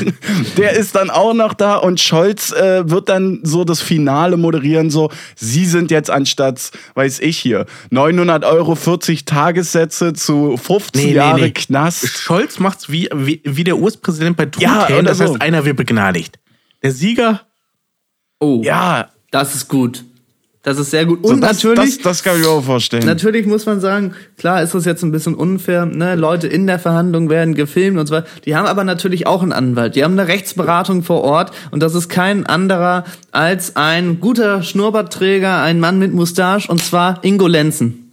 S2: der ist dann auch noch da und Scholz äh, wird dann so das Finale moderieren, so, sie sind jetzt anstatt, weiß ich hier, 900 Euro 40 Tagessätze zu 15 Jahre Knast.
S4: Scholz macht's wie, wie, wie der US-Präsident bei
S2: Ja,
S4: Truthahn,
S2: oder
S4: das
S2: so.
S4: heißt, einer wird begnadigt. Der Sieger,
S3: Oh,
S2: Ja,
S3: das ist gut. Das ist sehr gut.
S2: so
S3: Und
S2: das,
S3: natürlich,
S2: das, das kann ich mir auch vorstellen.
S3: natürlich muss man sagen, klar ist das jetzt ein bisschen unfair, ne? Leute in der Verhandlung werden gefilmt und so weiter. Die haben aber natürlich auch einen Anwalt. Die haben eine Rechtsberatung vor Ort und das ist kein anderer als ein guter Schnurrbartträger, ein Mann mit Mustache und zwar Ingo Lenzen.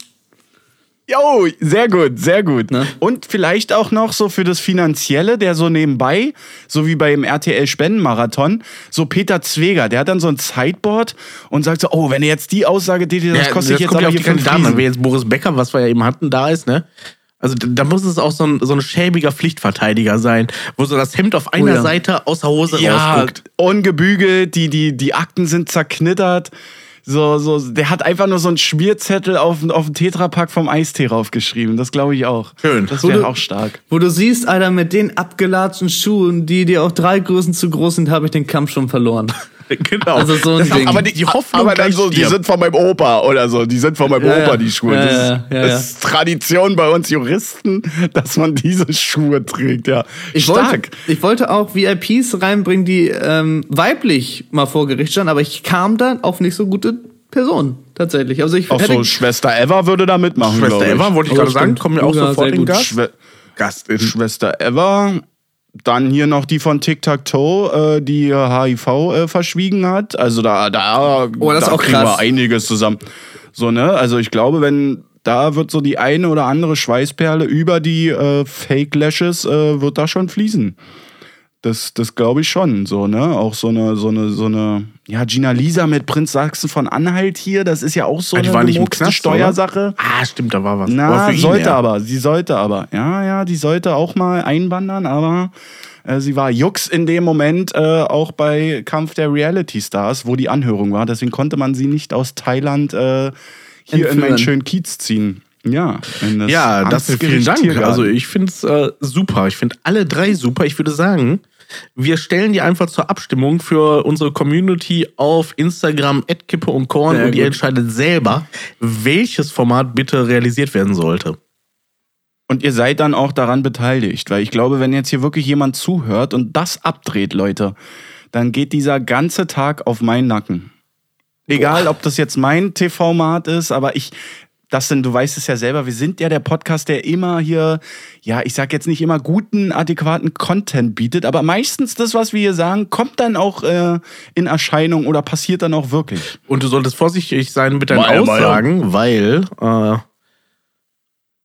S2: Jo, sehr gut, sehr gut.
S3: Ne?
S2: Und vielleicht auch noch so für das Finanzielle, der so nebenbei, so wie beim RTL Spendenmarathon, so Peter Zweger, der hat dann so ein Sideboard und sagt so, oh, wenn ihr jetzt die Aussage tätigt, das
S4: Ja,
S2: kostet jetzt aber
S4: ja
S2: hier fünf. Riesen.
S4: Wenn jetzt Boris Becker, was wir ja eben hatten, da ist, ne? Also da muss es auch so ein, so ein schäbiger Pflichtverteidiger sein, wo so das Hemd auf einer
S3: Oh ja.
S4: Seite aus der Hose
S2: Ja,
S4: rausguckt.
S2: ungebügelt, die, die, die Akten sind zerknittert. So, so, der hat einfach nur so einen Schmierzettel auf, auf den Tetrapack vom Eistee raufgeschrieben. Das glaube ich auch.
S4: Schön.
S2: Das wäre auch stark.
S3: Wo du siehst, Alter, mit den abgelatschten Schuhen, die dir auch drei Größen zu groß sind, habe ich den Kampf schon verloren.
S4: Genau.
S3: Also so ein
S4: Das ist
S3: Ding.
S4: aber die, die Hoffnung
S2: aber dann so, die sind von meinem Opa oder so. Die sind von meinem
S3: Ja,
S2: Opa,
S3: ja.
S2: die Schuhe.
S3: Ja,
S2: das,
S3: ja,
S2: ist,
S3: ja,
S2: das
S3: ja.
S2: ist Tradition bei uns Juristen, dass man diese Schuhe trägt, ja.
S3: Ich
S2: Stark.
S3: wollte, ich wollte auch VIPs reinbringen, die ähm, weiblich mal vor Gericht standen, aber ich kam dann auf nicht so gute Personen, tatsächlich. Also ich
S2: Auch
S3: hätte,
S2: so Schwester Eva würde da mitmachen,
S4: Schwester. Eva, wollte ich
S3: Oh,
S4: gerade sagen, kommen wir auch
S3: Ja,
S4: sofort in
S3: gut.
S4: Gast.
S2: Schwe
S4: Gastin.
S2: Schwester Eva. Dann hier noch die von Tic Tac Toe, äh, die HIV äh, verschwiegen hat. Also da, da,
S3: Oh, das
S2: da
S3: auch
S2: kriegen
S3: krass.
S2: wir einiges zusammen. So, ne? Also ich glaube, wenn da wird so die eine oder andere Schweißperle über die äh, Fake Lashes äh, wird da schon fließen. Das, das glaube ich schon, so, ne? Auch so eine, so eine, so eine, ja, Gina Lisa mit Prinz Sachsen von Anhalt hier, das ist ja auch so
S4: Ah, die
S2: eine
S4: war nicht im
S2: gemurkste
S4: Knast,
S2: Steuersache.
S4: Ah, stimmt, da war was.
S2: Na,
S4: für ihn,
S2: sollte
S4: ja.
S2: aber. Sie sollte aber. Ja, ja, die sollte auch mal einwandern, aber äh, sie war Jux in dem Moment äh, auch bei Kampf der Reality Stars, wo die Anhörung war. Deswegen konnte man sie nicht aus Thailand äh, hier in
S3: Entführen.
S2: meinen schönen Kiez ziehen. Ja, in das
S4: Ja, das vielen Dank.
S2: Tiergarten.
S4: Also ich finde es äh, super. Ich finde alle drei super. Ich würde sagen, wir stellen die einfach zur Abstimmung für unsere Community auf Instagram Kippe und Korn
S3: Sehr
S4: und ihr
S3: gut.
S4: entscheidet selber, welches Format bitte realisiert werden sollte.
S2: Und ihr seid dann auch daran beteiligt, weil ich glaube, wenn jetzt hier wirklich jemand zuhört und das abdreht, Leute, dann geht dieser ganze Tag auf meinen Nacken. Egal, ob das jetzt mein TV-Mat ist, aber ich, das denn, du weißt es ja selber, wir sind ja der Podcast, der immer hier, ja, ich sag jetzt nicht immer guten, adäquaten Content bietet, aber meistens das, was wir hier sagen, kommt dann auch äh, in Erscheinung oder passiert dann auch wirklich.
S4: Und du solltest vorsichtig sein mit deinen
S2: Meinung.
S4: Aussagen, weil äh,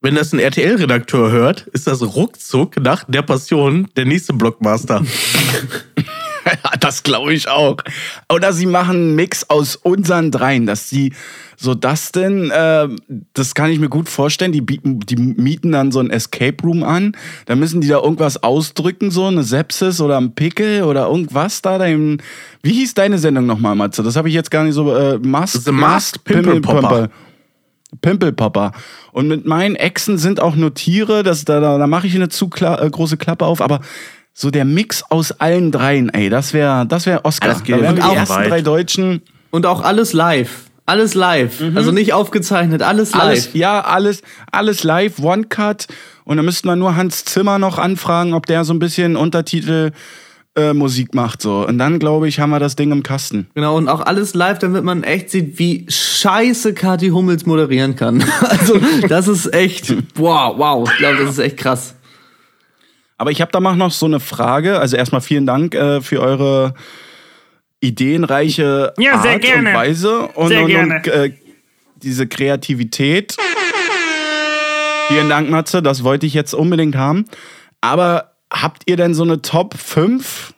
S4: wenn das ein RTL-Redakteur hört, ist das ruckzuck nach der Passion der nächste Blockmaster.
S2: das glaube ich auch. Oder sie machen einen Mix aus unseren dreien, dass sie so das denn, äh, das kann ich mir gut vorstellen, die, bieten, die mieten dann so ein Escape Room an, da müssen die da irgendwas ausdrücken, so eine Sepsis oder ein Pickel oder irgendwas da. Dein, wie hieß deine Sendung nochmal, Matze? Das habe ich jetzt gar nicht so, äh, Mask,
S4: The Masked Pimple Popper.
S2: Pimpelpopper. Und mit meinen Exen sind auch nur Tiere, das, da, da, da mache ich eine zu kla äh, große Klappe auf, aber so der Mix aus allen dreien, ey, das wäre das wär Oscar.
S4: Das geht
S2: da wären die ersten
S4: weit.
S2: drei Deutschen.
S3: und auch alles live. Alles live. Also nicht aufgezeichnet, alles live.
S2: Alles, ja, alles, alles live, One Cut. Und dann müssten wir nur Hans Zimmer noch anfragen, ob der so ein bisschen Untertitel äh, Musik macht. So. Und dann, glaube ich, haben wir das Ding im Kasten.
S3: Genau, und auch alles live, damit man echt sieht, wie scheiße Kathi Hummels moderieren kann. Also, das ist echt, wow, wow. Ich glaube, das ist echt krass.
S2: Aber ich habe da mal noch so eine Frage. Also erstmal vielen Dank äh, für eure ideenreiche
S5: Ja, sehr
S2: Art
S5: gerne.
S2: und Weise und,
S5: Sehr
S2: und,
S5: gerne.
S2: und äh, diese Kreativität. Vielen Dank, Matze. Das wollte ich jetzt unbedingt haben. Aber habt ihr denn so eine Top 5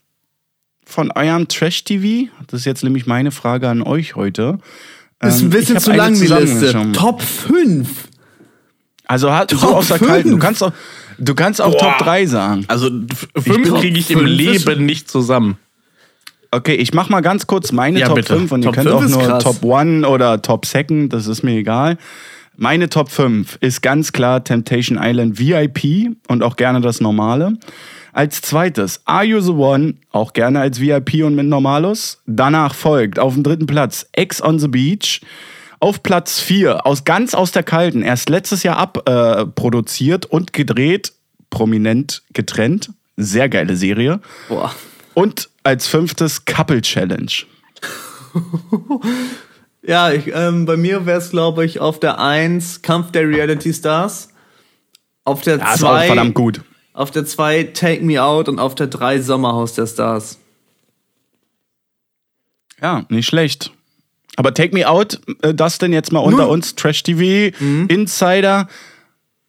S2: von eurem Trash-TV? Das ist jetzt nämlich meine Frage an euch heute.
S3: Das ist ein
S2: Ähm,
S3: bisschen zu lang, die Liste. Top 5.
S2: Also hat, so aus der? Kalten. Du kannst auch, du kannst auch Top 3 sagen.
S4: Also f- fünf
S3: bin-
S4: kriege ich im Leben nicht zusammen.
S2: Okay, ich mach mal ganz kurz meine
S4: Ja,
S2: Top
S4: bitte.
S2: 5 und
S3: Top
S2: ihr könnt auch nur
S3: krass.
S2: Top 1 oder Top 2, das ist mir egal. Meine Top 5 ist ganz klar Temptation Island VIP und auch gerne das normale. Als zweites Are You the One, auch gerne als VIP und mit Normalus. Danach folgt auf dem dritten Platz Ex on the Beach. Auf Platz 4, aus, ganz aus der Kalten, erst letztes Jahr abproduziert äh, produziert und gedreht, prominent getrennt. Sehr geile Serie.
S3: Boah.
S2: Und als fünftes Couple Challenge.
S3: Ja, ich, ähm, bei mir wäre es, glaube ich, auf der 1 Kampf der Reality Stars. Auf der
S2: Ja, ist auch
S3: 2
S2: verdammt gut.
S3: Auf der 2 Take Me Out und auf der 3 Sommerhaus der Stars.
S2: Ja, nicht schlecht. Aber Take Me Out, äh, das denn jetzt mal unter
S3: Nur-
S2: uns, Trash TV, Insider,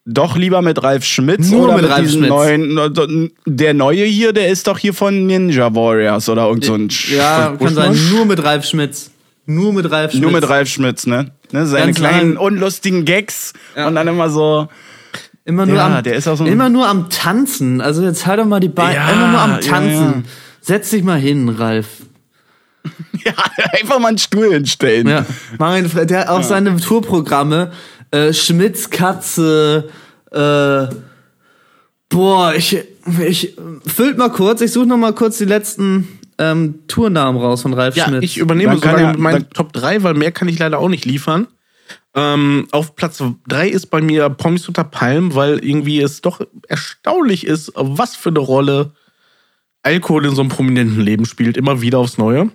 S2: doch lieber mit Ralf Schmitz
S3: Nur
S2: oder
S3: mit
S2: mit,
S3: Ralf
S2: diesem
S3: Schmitz.
S2: neuen, der neue hier, der ist doch hier von Ninja Warriors oder irgend so ein
S3: Ja,
S2: Sch-
S3: kann sein. Nur mit Ralf Schmitz. Nur mit Ralf Schmitz.
S2: Nur mit Ralf Schmitz, ne? ne seine
S3: Ganz
S2: kleinen
S3: lang.
S2: unlustigen Gags
S3: Ja.
S2: und dann immer so
S3: Immer nur,
S2: Ja,
S3: am,
S2: der ist auch so
S3: immer nur am Tanzen. Also jetzt halt doch mal die Beine.
S2: Ja,
S3: immer nur am Tanzen.
S2: ja.
S3: Setz dich mal hin, Ralf.
S2: Ja, einfach mal einen Stuhl hinstellen.
S3: Ja. Mein, Fre- der hat auch seine Tourprogramme. Äh, Schmitz Katze. Äh, boah, ich, ich füllt mal kurz. Ich suche noch mal kurz die letzten ähm, Tournamen raus von Ralf
S4: Ja,
S3: Schmitz.
S4: ich übernehme
S2: Dann
S4: sogar meinen Top 3, weil mehr kann ich leider auch nicht liefern. Ähm, auf Platz 3 ist bei mir Promis unter Palm, weil irgendwie es doch erstaunlich ist, was für eine Rolle Alkohol in so einem prominenten Leben spielt, immer wieder aufs Neue.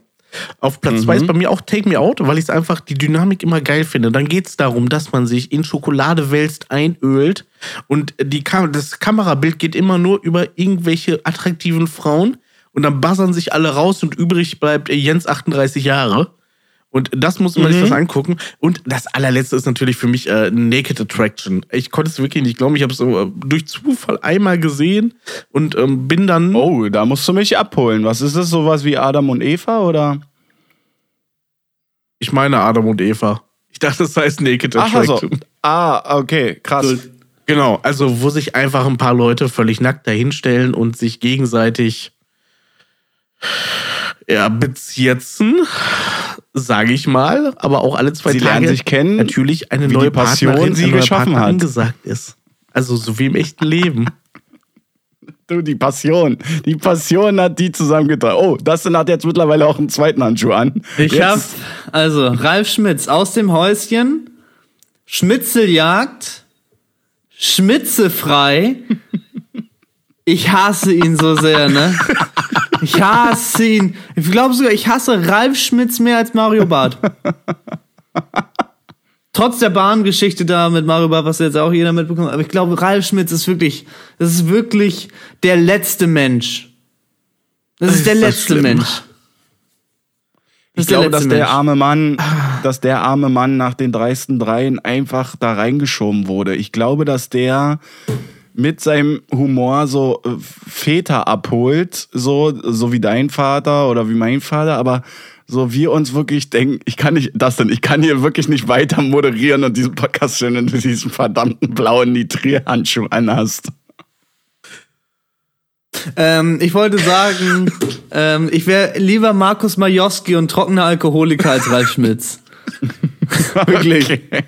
S4: Auf Platz 2 ist bei mir auch Take Me Out, weil ich es einfach die Dynamik immer geil finde. Dann geht es darum, dass man sich in Schokolade wälzt, einölt und die Kam das Kamerabild geht immer nur über irgendwelche attraktiven Frauen und dann buzzern sich alle raus und übrig bleibt Jens 38 Jahre. Und das muss man sich das angucken. Und das allerletzte ist natürlich für mich äh, Naked Attraction. Ich konnte es wirklich nicht glauben. Ich habe es so äh, durch Zufall einmal gesehen und ähm, bin dann.
S2: Oh, da musst du mich abholen. Was ist das? Sowas wie Adam und Eva oder?
S4: Ich meine Adam und Eva. Ich dachte, das heißt Naked
S2: Ach also.
S4: Attraction.
S2: Ah, okay, krass.
S4: Genau, also wo sich einfach ein paar Leute völlig nackt dahinstellen und sich gegenseitig ja, bezirzen, sage ich mal, aber auch alle zwei
S2: Sie
S4: Tage
S2: lernen sich kennen,
S4: natürlich eine
S2: wie
S4: neue
S2: die Passion
S4: Partnerin,
S2: sie geschaffen
S4: Partner
S2: hat.
S4: angesagt ist. Also so wie im echten Leben.
S2: Du, die Passion. Die Passion hat die zusammengetragen. Oh, Dustin hat jetzt mittlerweile auch einen zweiten Handschuh an.
S3: Ich
S2: Jetzt-
S3: hab, also, Ralf Schmitz aus dem Häuschen, Schmitzeljagd, Schmitzefrei. Ich hasse ihn so sehr, ne? Ich hasse ihn. Ich glaube sogar, ich hasse Ralf Schmitz mehr als Mario Barth. Trotz der Bahngeschichte da mit Mario Barth, was jetzt auch jeder mitbekommt. Aber ich glaube, Ralf Schmitz ist wirklich, das ist wirklich der letzte Mensch. Das ist der
S4: Ist das
S3: letzte. Mensch.
S2: Ich
S3: der
S2: glaube, dass der
S3: Mensch.
S2: arme Mann, dass der arme Mann nach den dreisten Dreien einfach da reingeschoben wurde. Ich glaube, dass der mit seinem Humor so äh, Väter abholt, so, so wie dein Vater oder wie mein Vater, aber so wir uns wirklich denken, ich kann nicht, das denn, ich kann hier wirklich nicht weiter moderieren und diesen Podcast schön, wenn du diesen verdammten blauen Nitrierhandschuh anhast.
S3: Ähm, ich wollte sagen, ähm, ich wäre lieber Markus Majowski und trockener Alkoholiker als Ralf Schmitz.
S2: Wirklich. Okay.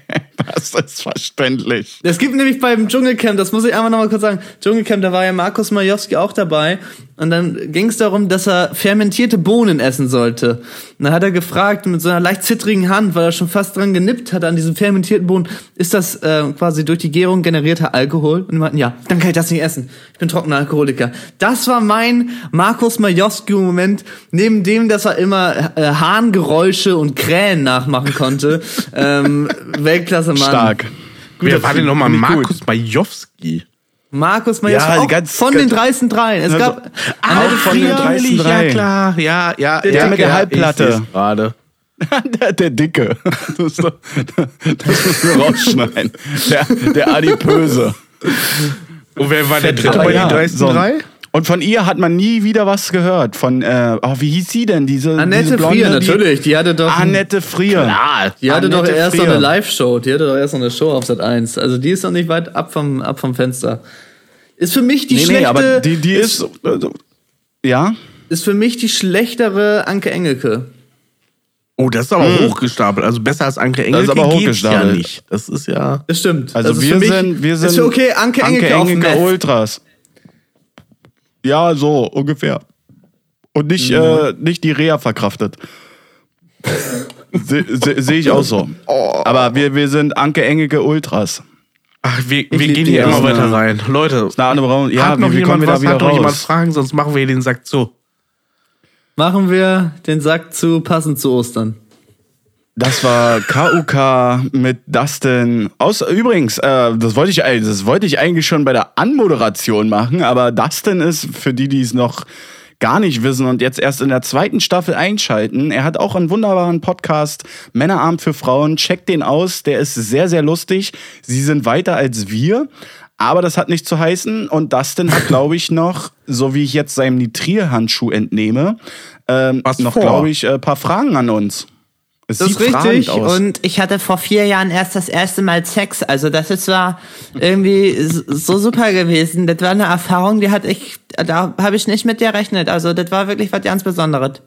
S2: Das ist verständlich.
S3: Es gibt nämlich beim Dschungelcamp, das muss ich einfach nochmal kurz sagen, Dschungelcamp, da war ja Markus Majowski auch dabei und dann ging es darum, dass er fermentierte Bohnen essen sollte. Und dann hat er gefragt mit so einer leicht zittrigen Hand, weil er schon fast dran genippt hat an diesen fermentierten Bohnen, ist das äh, quasi durch die Gärung generierter Alkohol? Und die meinten, ja, dann kann ich das nicht essen. Ich bin trockener Alkoholiker. Das war mein Markus Majowski-Moment, neben dem, dass er immer äh, Hahngeräusche und Krähen nachmachen konnte. ähm, Weltklasse Mann.
S2: Stark.
S4: Wer war denn nochmal
S2: gut.
S4: Markus Majowski?
S3: Markus Majewski,
S2: Ja,
S3: auch
S2: ganz-
S3: von
S2: ganz-
S3: den dreisten Dreien. Es
S2: Also,
S3: gab Annette
S2: von den
S3: Frier,
S2: dreisten
S4: Ja,
S2: drei.
S4: klar, ja, ja.
S2: Der
S4: ja,
S2: mit der
S4: ja,
S2: Halbplatte.
S4: Gerade.
S2: Der, der Dicke. Das, doch- das müssen wir rausschneiden. Der, der Adipöse.
S4: Und wer war der dritte bei
S2: ja,
S4: den dreisten
S2: so.
S4: drei?
S2: Und von ihr hat man nie wieder was gehört. Von, äh, oh, wie hieß sie denn? Diese, diese
S3: Annette
S2: Blonde,
S3: Frier, natürlich. Die hatte doch,
S2: Annette Frier.
S4: Ah,
S3: die hatte doch
S2: Annette
S3: erst so
S2: Frier.
S3: eine Live-Show. Die hatte doch erst so eine Show auf Sat 1. Also die ist doch nicht weit ab vom, ab vom Fenster. Ist für mich die
S2: Nee,
S3: schlechte,
S2: nee, aber die, die ist. also, ja?
S3: ist für mich die schlechtere Anke Engelke.
S4: Oh, das ist aber hochgestapelt. Also besser als Anke
S2: Hm. Das
S4: Engelke
S2: ist aber
S4: geht's ja
S2: hochgestapelt.
S4: nicht. Das ist ja...
S3: Das stimmt.
S2: Also,
S3: ist
S2: wir,
S3: mich-
S2: sind, wir sind.
S3: Ist okay, Anke Engelke, auf
S2: Engelke
S3: Meth.
S2: Ultras. Ja, so ungefähr. Und nicht, äh, nicht die Reha verkraftet. Sehe seh, seh ich auch so. Aber wir, wir sind Anke Engelke Ultras.
S4: Ach, wir, wir gehen hier immer weiter rein. Leute,
S2: Eine andere Braun. Ja,
S4: hat noch
S2: wie, wie kommen
S4: jemand was?
S2: wieder
S4: Hat noch jemand? Fragen? Sonst machen wir den Sack zu.
S3: Machen wir den Sack zu, passend zu Ostern.
S2: Das war KUK mit Dustin. Aus, übrigens, äh, das, wollte ich, das wollte ich eigentlich schon bei der Anmoderation machen, aber Dustin ist, für die, die es noch gar nicht wissen und jetzt erst in der zweiten Staffel einschalten, er hat auch einen wunderbaren Podcast, Männerabend für Frauen. Checkt den aus, der ist sehr, sehr lustig. Sie sind weiter als wir. Aber das hat nicht zu heißen. Und Dustin hat, glaube ich, noch, so wie ich jetzt seinem Nitrierhandschuh entnehme, ähm, noch, glaube ich, ein paar Fragen an uns. Es
S3: Das ist richtig. Und ich hatte vor vier Jahren erst das erste Mal Sex. Also das ist war irgendwie so super gewesen. Das war eine Erfahrung, die hatte ich, da habe ich nicht mit gerechnet. Also das war wirklich was ganz Besonderes.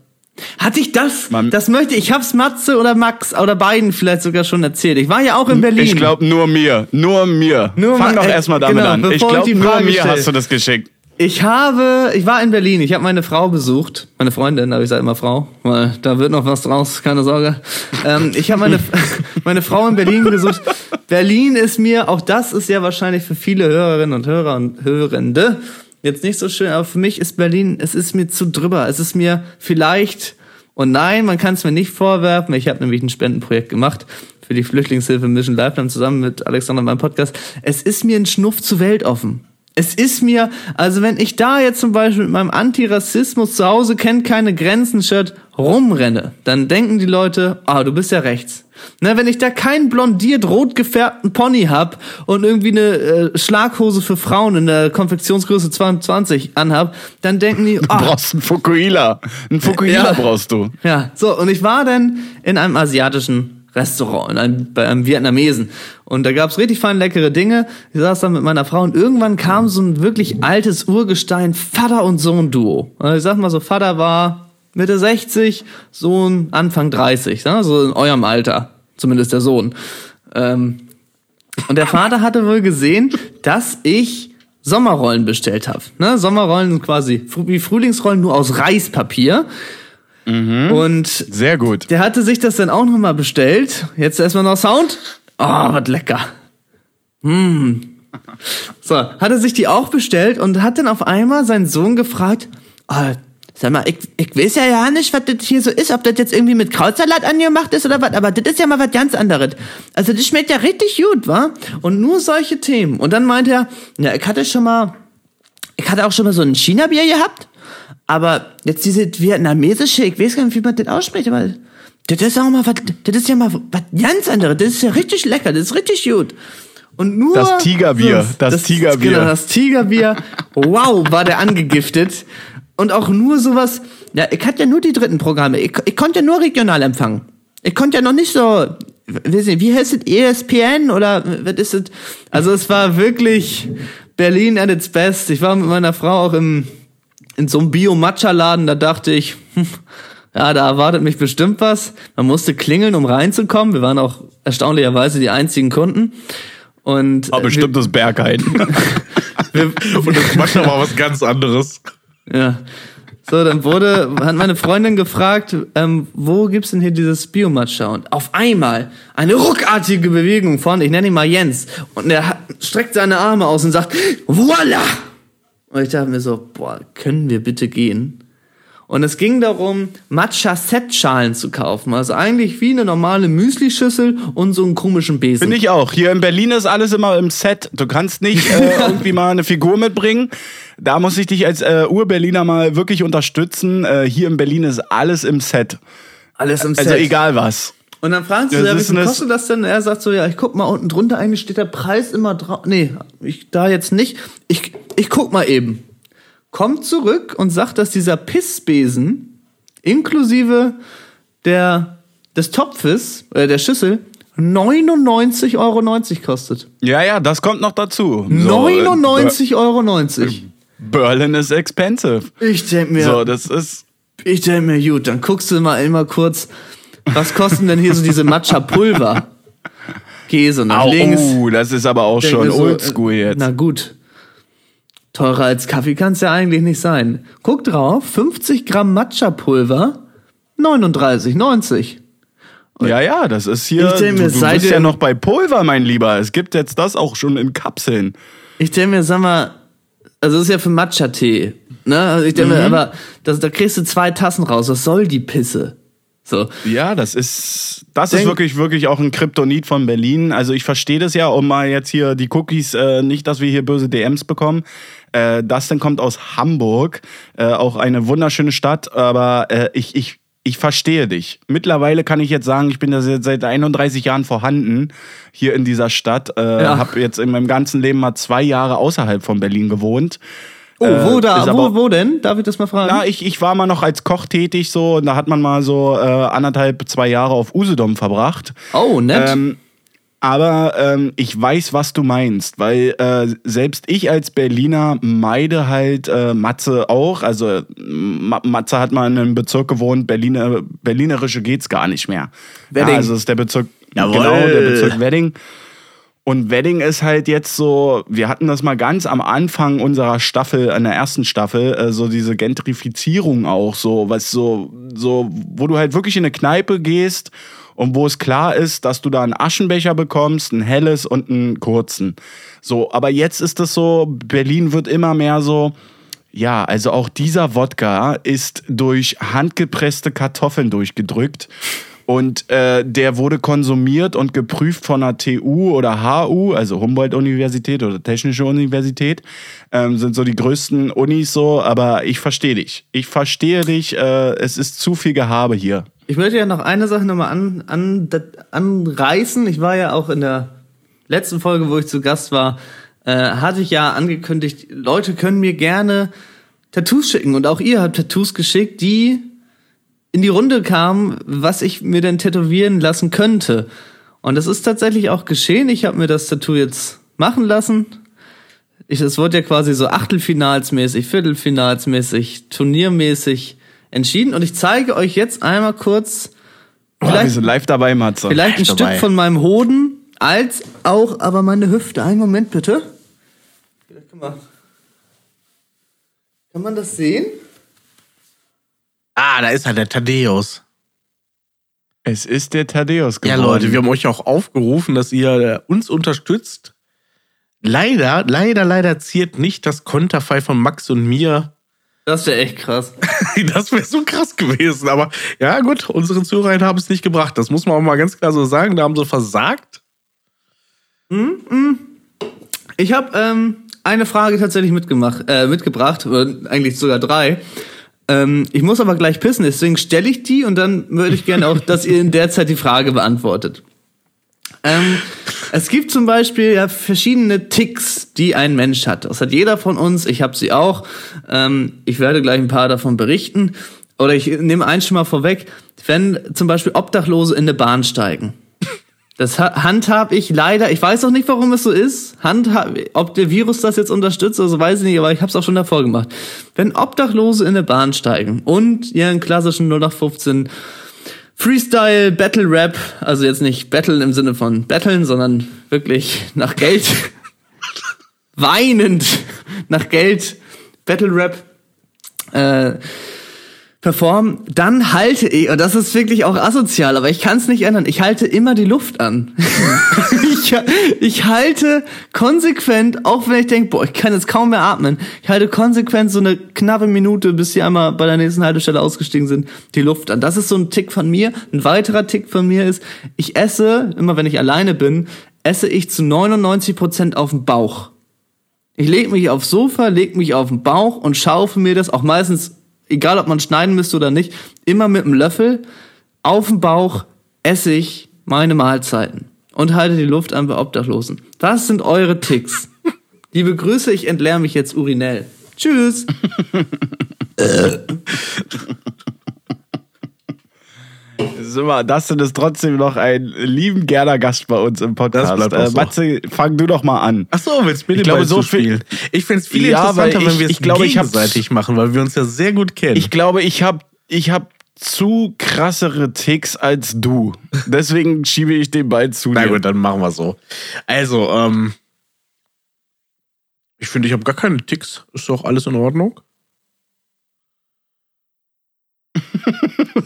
S3: Hatte ich das?
S2: Man-
S3: das möchte ich. Ich hab's Matze oder Max oder beiden vielleicht sogar schon erzählt. Ich war ja auch in Berlin.
S2: Ich glaube nur mir. Nur mir.
S3: Nur
S2: Fang doch
S3: äh,
S2: erstmal damit
S3: genau,
S2: an. Ich glaube nur mir hast du das geschickt.
S3: Ich habe, ich war in Berlin, ich habe meine Frau besucht, meine Freundin, aber ich sage immer Frau, weil da wird noch was draus, keine Sorge. Ähm, ich habe meine, meine Frau in Berlin besucht. Berlin ist mir, auch das ist ja wahrscheinlich für viele Hörerinnen und Hörer und Hörende jetzt nicht so schön, aber für mich ist Berlin, es ist mir zu drüber. Es ist mir vielleicht, und nein, man kann es mir nicht vorwerfen, ich habe nämlich ein Spendenprojekt gemacht für die Flüchtlingshilfe Mission Lifeline zusammen mit Alexander in meinem Podcast. Es ist mir ein Schnuff zu weltoffen. Es ist mir, also wenn ich da jetzt zum Beispiel mit meinem Antirassismus zu Hause kennt keine Grenzen-Shirt rumrenne, dann denken die Leute, ah, du bist ja rechts. Na, wenn ich da keinen blondiert rot gefärbten Pony hab und irgendwie eine äh, Schlaghose für Frauen in der Konfektionsgröße 22 anhab, dann denken die,
S2: Du
S3: ah,
S2: brauchst einen Fukuhila. Einen Fukuhila
S3: Ja.
S2: brauchst du.
S3: ja, so, und ich war dann in einem asiatischen Restaurant, in einem, bei einem Vietnamesen. Und da gab's richtig fein leckere Dinge. Ich saß dann mit meiner Frau und irgendwann kam so ein wirklich altes Urgestein, Vater und Sohn-Duo. Also ich sag mal so, Vater war Mitte 60, Sohn Anfang 30, ne? so in eurem Alter, zumindest der Sohn. Ähm, und der Vater hatte wohl gesehen, dass ich Sommerrollen bestellt habe. Ne? Sommerrollen sind quasi wie Frühlingsrollen nur aus Reispapier. Und
S2: Sehr gut.
S3: der hatte sich das dann auch nochmal bestellt. Jetzt erstmal noch Sound. Oh, was lecker. Hm. So, hat er sich die auch bestellt und hat dann auf einmal seinen Sohn gefragt, ah, sag mal, ich, ich weiß ja ja nicht, was das hier so ist, ob das jetzt irgendwie mit Krautsalat angemacht ist oder was, aber das ist ja mal was ganz anderes. Also das schmeckt ja richtig gut, wa? Und nur solche Themen. Und dann meinte er, ja, ich hatte schon mal, ich hatte auch schon mal so ein China-Bier gehabt, aber jetzt diese vietnamesische, ich weiß gar nicht, wie man das ausspricht, aber das ist auch mal was, das ist ja mal was ganz anderes. Das ist ja richtig lecker, das ist richtig gut. Und nur
S2: Das Tigerbier, das Tigerbier.
S3: Genau, das Tigerbier. Wow, war der angegiftet. Und auch nur sowas, ja, ich hatte ja nur die dritten Programme. Ich, ich konnte ja nur regional empfangen. Ich konnte ja noch nicht so, weiß nicht, wie heißt es, ESPN oder was ist es? Also es war wirklich Berlin at its best. Ich war mit meiner Frau auch im, in so einem Bio-Matcha-Laden, da dachte ich, hm, ja, da erwartet mich bestimmt was. Man musste klingeln, um reinzukommen. Wir waren auch erstaunlicherweise die einzigen Kunden. Und
S2: Aber
S3: äh,
S2: bestimmt das Berghain.
S4: Und das macht aber was ganz anderes.
S3: Ja. So, dann wurde, hat meine Freundin gefragt, ähm, wo gibt's denn hier dieses Biomatcha? Und auf einmal eine ruckartige Bewegung von, ich nenne ihn mal Jens, und er hat, streckt seine Arme aus und sagt, voila! Und ich dachte mir so, boah, können wir bitte gehen? Und es ging darum, Matcha-Set-Schalen zu kaufen. Also eigentlich wie eine normale Müslischüssel und so einen komischen Besen.
S2: Finde ich auch. Hier in Berlin ist alles immer im Set. Du kannst nicht äh, irgendwie mal eine Figur mitbringen. Da muss ich dich als äh, Ur-Berliner mal wirklich unterstützen. Äh, hier in Berlin ist alles im Set.
S3: Alles im Set.
S2: Also egal was.
S3: Und dann fragst du,
S2: Das
S3: ja, wie viel kostet das denn? Er sagt so, ja, ich guck mal unten drunter, eigentlich steht der Preis immer drauf. Nee, ich da jetzt nicht. Ich, ich guck mal eben. Kommt zurück und sagt, dass dieser Pissbesen inklusive der, des Topfes, äh, der Schüssel, 99,90 Euro kostet.
S2: Ja, ja, das kommt noch dazu. So, äh,
S3: 99,90 Euro.
S2: Berlin ist expensive.
S3: Ich denk mir,
S2: So, das ist.
S3: ich denk mir, gut, dann guckst du mal immer kurz, was kosten denn hier so diese Matcha-Pulver? Käse nach
S2: Au,
S3: links.
S2: oh, das ist aber auch schon
S3: so,
S2: oldschool
S3: äh,
S2: jetzt.
S3: Na gut. Teurer als Kaffee kann es ja eigentlich nicht sein. Guck drauf, 50 Gramm Matcha-Pulver, 39,90.
S2: Ja, ja, das ist hier.
S3: Ich
S2: du
S3: mir,
S2: du
S3: seid
S2: bist ja noch bei Pulver, mein Lieber. Es gibt jetzt das auch schon in Kapseln.
S3: Ich denke mir, sag mal, also das ist ja für Matcha-Tee. Ne? Also ich denke
S2: Mhm.
S3: mir, aber das, da kriegst du zwei Tassen raus. Was soll die Pisse? So.
S2: Ja, das ist, das
S3: Denk-
S2: ist wirklich, wirklich auch ein Kryptonit von Berlin. Also ich verstehe das ja, um mal jetzt hier die Cookies, äh, nicht, dass wir hier böse DMs bekommen. Äh, Dustin kommt aus Hamburg, äh, auch eine wunderschöne Stadt, aber äh, ich, ich, ich verstehe dich. Mittlerweile kann ich jetzt sagen, ich bin da seit seit 31 Jahren vorhanden hier in dieser Stadt. Äh,
S3: Ja.
S2: Habe jetzt in meinem ganzen Leben mal zwei Jahre außerhalb von Berlin gewohnt.
S3: Oh, wo,
S2: Äh,
S3: da,
S2: ist
S3: wo,
S2: aber-
S3: wo denn? Darf ich das mal fragen?
S2: Na, ich, ich war mal noch als Koch tätig, so, und da hat man mal so äh, anderthalb, zwei Jahre auf Usedom verbracht.
S3: oh, nett.
S2: Ähm, aber ähm, ich weiß, was du meinst, weil äh, selbst ich als Berliner meide halt äh, Matze auch. Also Ma Matze hat mal in einem Bezirk gewohnt, Berliner, Berlinerische geht's gar nicht mehr.
S3: Wedding.
S2: Ja, also ist der Bezirk,
S4: Jawohl.
S2: genau, der Bezirk Wedding. Und Wedding ist halt jetzt so, wir hatten das mal ganz am Anfang unserer Staffel, an der ersten Staffel, äh, so diese Gentrifizierung auch, so, was so, so, wo du halt wirklich in eine Kneipe gehst und wo es klar ist, dass du da einen Aschenbecher bekommst, ein helles und einen kurzen. So, aber jetzt ist es so, Berlin wird immer mehr so, ja, also auch dieser Wodka ist durch handgepresste Kartoffeln durchgedrückt. Und äh, der wurde konsumiert und geprüft von der TU oder HU, also Humboldt-Universität oder Technische Universität. Ähm, sind so die größten Unis so, aber ich verstehe dich. Ich verstehe dich, äh, es ist zu viel Gehabe hier.
S3: Ich möchte ja noch eine Sache nochmal an, an, anreißen. Ich war ja auch in der letzten Folge, wo ich zu Gast war, äh, hatte ich ja angekündigt, Leute können mir gerne Tattoos schicken. Und auch ihr habt Tattoos geschickt, die in die Runde kamen, was ich mir denn tätowieren lassen könnte. Und das ist tatsächlich auch geschehen. Ich habe mir das Tattoo jetzt machen lassen. Ich, es wurde ja quasi so Achtelfinalsmäßig, Viertelfinalsmäßig, Turniermäßig entschieden. Und ich zeige euch jetzt einmal kurz
S2: Oh,
S3: vielleicht,
S2: sind live dabei, Matze.
S3: vielleicht ein
S4: dabei.
S3: Stück von meinem Hoden, als auch aber meine Hüfte. Einen Moment bitte. Kann man das sehen?
S4: Ah, da ist er, der Thaddeus.
S2: Es ist der Thaddeus
S4: Ja,
S2: geworden.
S4: Leute, wir haben euch auch aufgerufen, dass ihr äh, uns unterstützt. Leider, leider, leider ziert nicht das Konterfei von Max und mir.
S3: Das wäre echt krass.
S4: Das wäre so krass gewesen. Aber ja, gut, unsere Zuhörer haben es nicht gebracht. Das muss man auch mal ganz klar so sagen. Da haben sie versagt.
S3: Ich habe ähm, eine Frage tatsächlich mitgemacht, äh, mitgebracht, eigentlich sogar drei. Ähm, ich muss aber gleich pissen, deswegen stelle ich die und dann würde ich gerne auch, dass ihr in der Zeit die Frage beantwortet. Ähm, es gibt zum Beispiel ja verschiedene Ticks, die ein Mensch hat. Das hat jeder von uns. Ich habe sie auch. Ähm, ich werde gleich ein paar davon berichten. Oder ich nehme eins schon mal vorweg. Wenn zum Beispiel Obdachlose in eine Bahn steigen. Das ha- handhab ich leider. Ich weiß auch nicht, warum es so ist. Handhab, ob der Virus das jetzt unterstützt, also weiß ich nicht, aber ich habe es auch schon davor gemacht. Wenn Obdachlose in eine Bahn steigen und ihren klassischen 0815 Freestyle Battle Rap, also jetzt nicht Battle im Sinne von Battlen, sondern wirklich nach Geld weinend nach Geld Battle Rap äh, performen, dann halte ich, und das ist wirklich auch asozial, aber ich kann es nicht ändern, ich halte immer die Luft an. ich, ich halte konsequent, auch wenn ich denke, boah, ich kann jetzt kaum mehr atmen, ich halte konsequent so eine knappe Minute, bis sie einmal bei der nächsten Haltestelle ausgestiegen sind, die Luft an. Das ist so ein Tick von mir. Ein weiterer Tick von mir ist, ich esse, immer wenn ich alleine bin, esse ich zu 99 Prozent auf dem Bauch. Ich lege mich aufs Sofa, leg mich auf den Bauch und schaufe mir das auch meistens, egal ob man schneiden müsste oder nicht, immer mit einem Löffel auf dem Bauch esse ich meine Mahlzeiten und halte die Luft an bei Obdachlosen. Das sind eure Ticks. Liebe Grüße, ich entleere mich jetzt urinell. Tschüss.
S2: Mal, Dustin ist trotzdem noch ein lieben gerner Gast bei uns im Podcast.
S4: Das
S2: äh. Matze, fang du doch mal an.
S4: Ach so, willst du mir
S2: Ich
S4: den
S2: glaube,
S4: Ball
S2: so
S4: zuspielen? Ich fände es viel
S2: Ja,
S4: interessanter,
S2: ich-
S4: wenn wir es gegenseitig machen, weil wir uns ja sehr gut kennen.
S2: Ich glaube, ich habe ich hab zu krassere Ticks als du. Deswegen schiebe ich den Ball zu
S4: Na
S2: dir.
S4: gut, dann machen wir so. Also, ähm, ich finde, ich habe gar keine Ticks. Ist doch alles in Ordnung?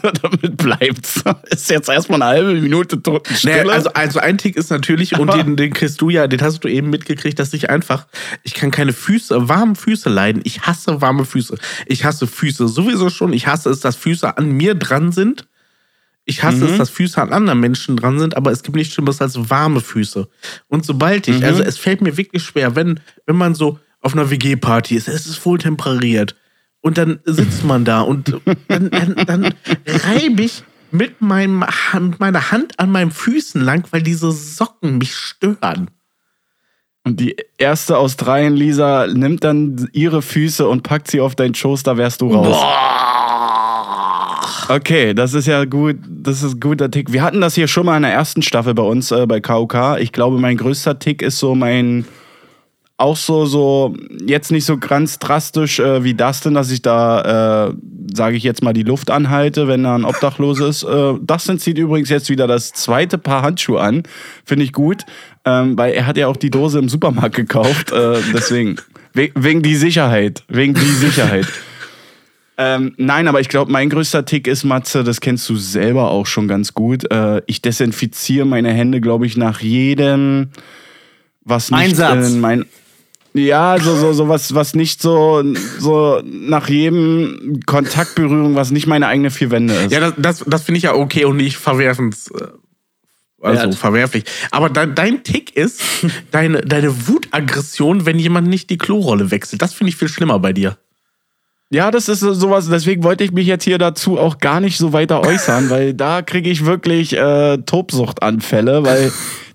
S2: Damit bleibt's. Ist jetzt erstmal eine halbe Minute Totenstille.
S4: Nee, also, also ein Tick ist natürlich, und den, den kriegst du ja, den hast du eben mitgekriegt, dass ich einfach, ich kann keine Füße, warme Füße leiden. Ich hasse warme Füße. Ich hasse Füße sowieso schon. Ich hasse es, dass Füße an mir dran sind. Ich hasse es, dass Füße an anderen Menschen dran sind, aber es gibt nichts Schlimmeres als warme Füße. Und sobald ich, also es fällt mir wirklich schwer, wenn, wenn man so auf einer WG-Party ist, es ist wohl temperiert. Und dann sitzt man da und dann, dann, dann reibe ich mit, meinem, mit meiner Hand an meinen Füßen lang, weil diese Socken mich stören.
S2: Und die erste Australien, Lisa, nimmt dann ihre Füße und packt sie auf deinen Schoß, da wärst du raus. Okay, das ist ja gut, das ist ein guter Tick. Wir hatten das hier schon mal in der ersten Staffel bei uns äh, bei KOK. Ich glaube, mein größter Tick ist so mein auch so, so, jetzt nicht so ganz drastisch äh, wie Dustin, dass ich da, äh, sage ich jetzt mal, die Luft anhalte, wenn da ein Obdachlos ist. Äh, Dustin zieht übrigens jetzt wieder das zweite Paar Handschuhe an. Finde ich gut, ähm, weil er hat ja auch die Dose im Supermarkt gekauft. Äh, deswegen, we wegen die Sicherheit. Wegen die Sicherheit. Ähm, nein, aber ich glaube, mein größter Tick ist, Matze, das kennst du selber auch schon ganz gut. Äh, ich desinfiziere meine Hände, glaube ich, nach jedem, was nicht
S3: Einsatz.
S2: in mein. Ja, so, so, so was, was nicht so, so nach jedem Kontaktberührung, was nicht meine eigene vier Wände ist.
S4: Ja, das, das, das finde ich ja okay und nicht verwerfens. äh, Also
S3: Wert.
S4: verwerflich. Aber dein, dein Tick ist deine, deine Wutaggression, wenn jemand nicht die Klorolle wechselt. Das finde ich viel schlimmer bei dir.
S2: Ja, das ist so- sowas, deswegen wollte ich mich jetzt hier dazu auch gar nicht so weiter äußern, weil da kriege ich wirklich äh, Tobsuchtanfälle, weil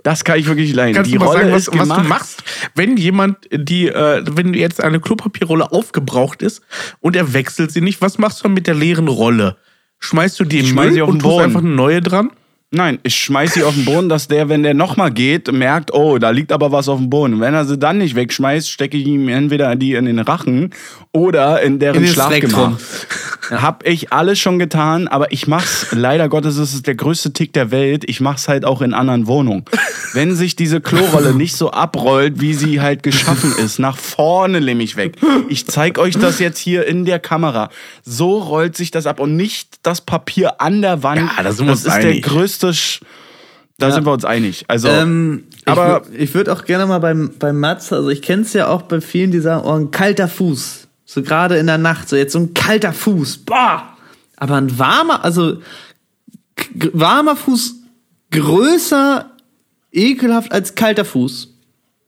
S2: das kann ich wirklich leiden.
S4: Kannst
S2: die
S4: du mal
S2: Rolle
S4: sagen, was,
S2: ist
S4: was
S2: gemacht.
S4: du machst, wenn jemand die, äh, wenn jetzt eine Klopapierrolle aufgebraucht ist und er wechselt sie nicht, was machst du dann mit der leeren Rolle? Schmeißt du die im Müll und tust einfach eine neue dran?
S2: Nein, ich schmeiß sie auf den Boden, dass der, wenn der nochmal geht, merkt, oh, da liegt aber was auf dem Boden. Und wenn er sie dann nicht wegschmeißt, stecke ich ihm entweder die in den Rachen oder in deren
S3: In das
S2: Schlafgemach. Hab ich alles schon getan, aber ich mach's, leider Gottes ist es der größte Tick der Welt, ich mach's halt auch in anderen Wohnungen. Wenn sich diese Klorolle nicht so abrollt, wie sie halt geschaffen ist, nach vorne nämlich weg. Ich zeig euch das jetzt hier in der Kamera. So rollt sich das ab und nicht das Papier an der Wand.
S4: Ja,
S2: das
S4: uns
S2: ist
S4: einig.
S2: der größte, Sch da sind wir uns einig. Also,
S3: Ähm,
S2: Aber-
S3: aber ich würde auch gerne mal beim, beim Mats, also ich kenne es ja auch bei vielen, die sagen, oh, ein kalter Fuß. So gerade in der Nacht, so jetzt so ein kalter Fuß. Boah! Aber ein warmer, also warmer Fuß größer ekelhaft als kalter Fuß.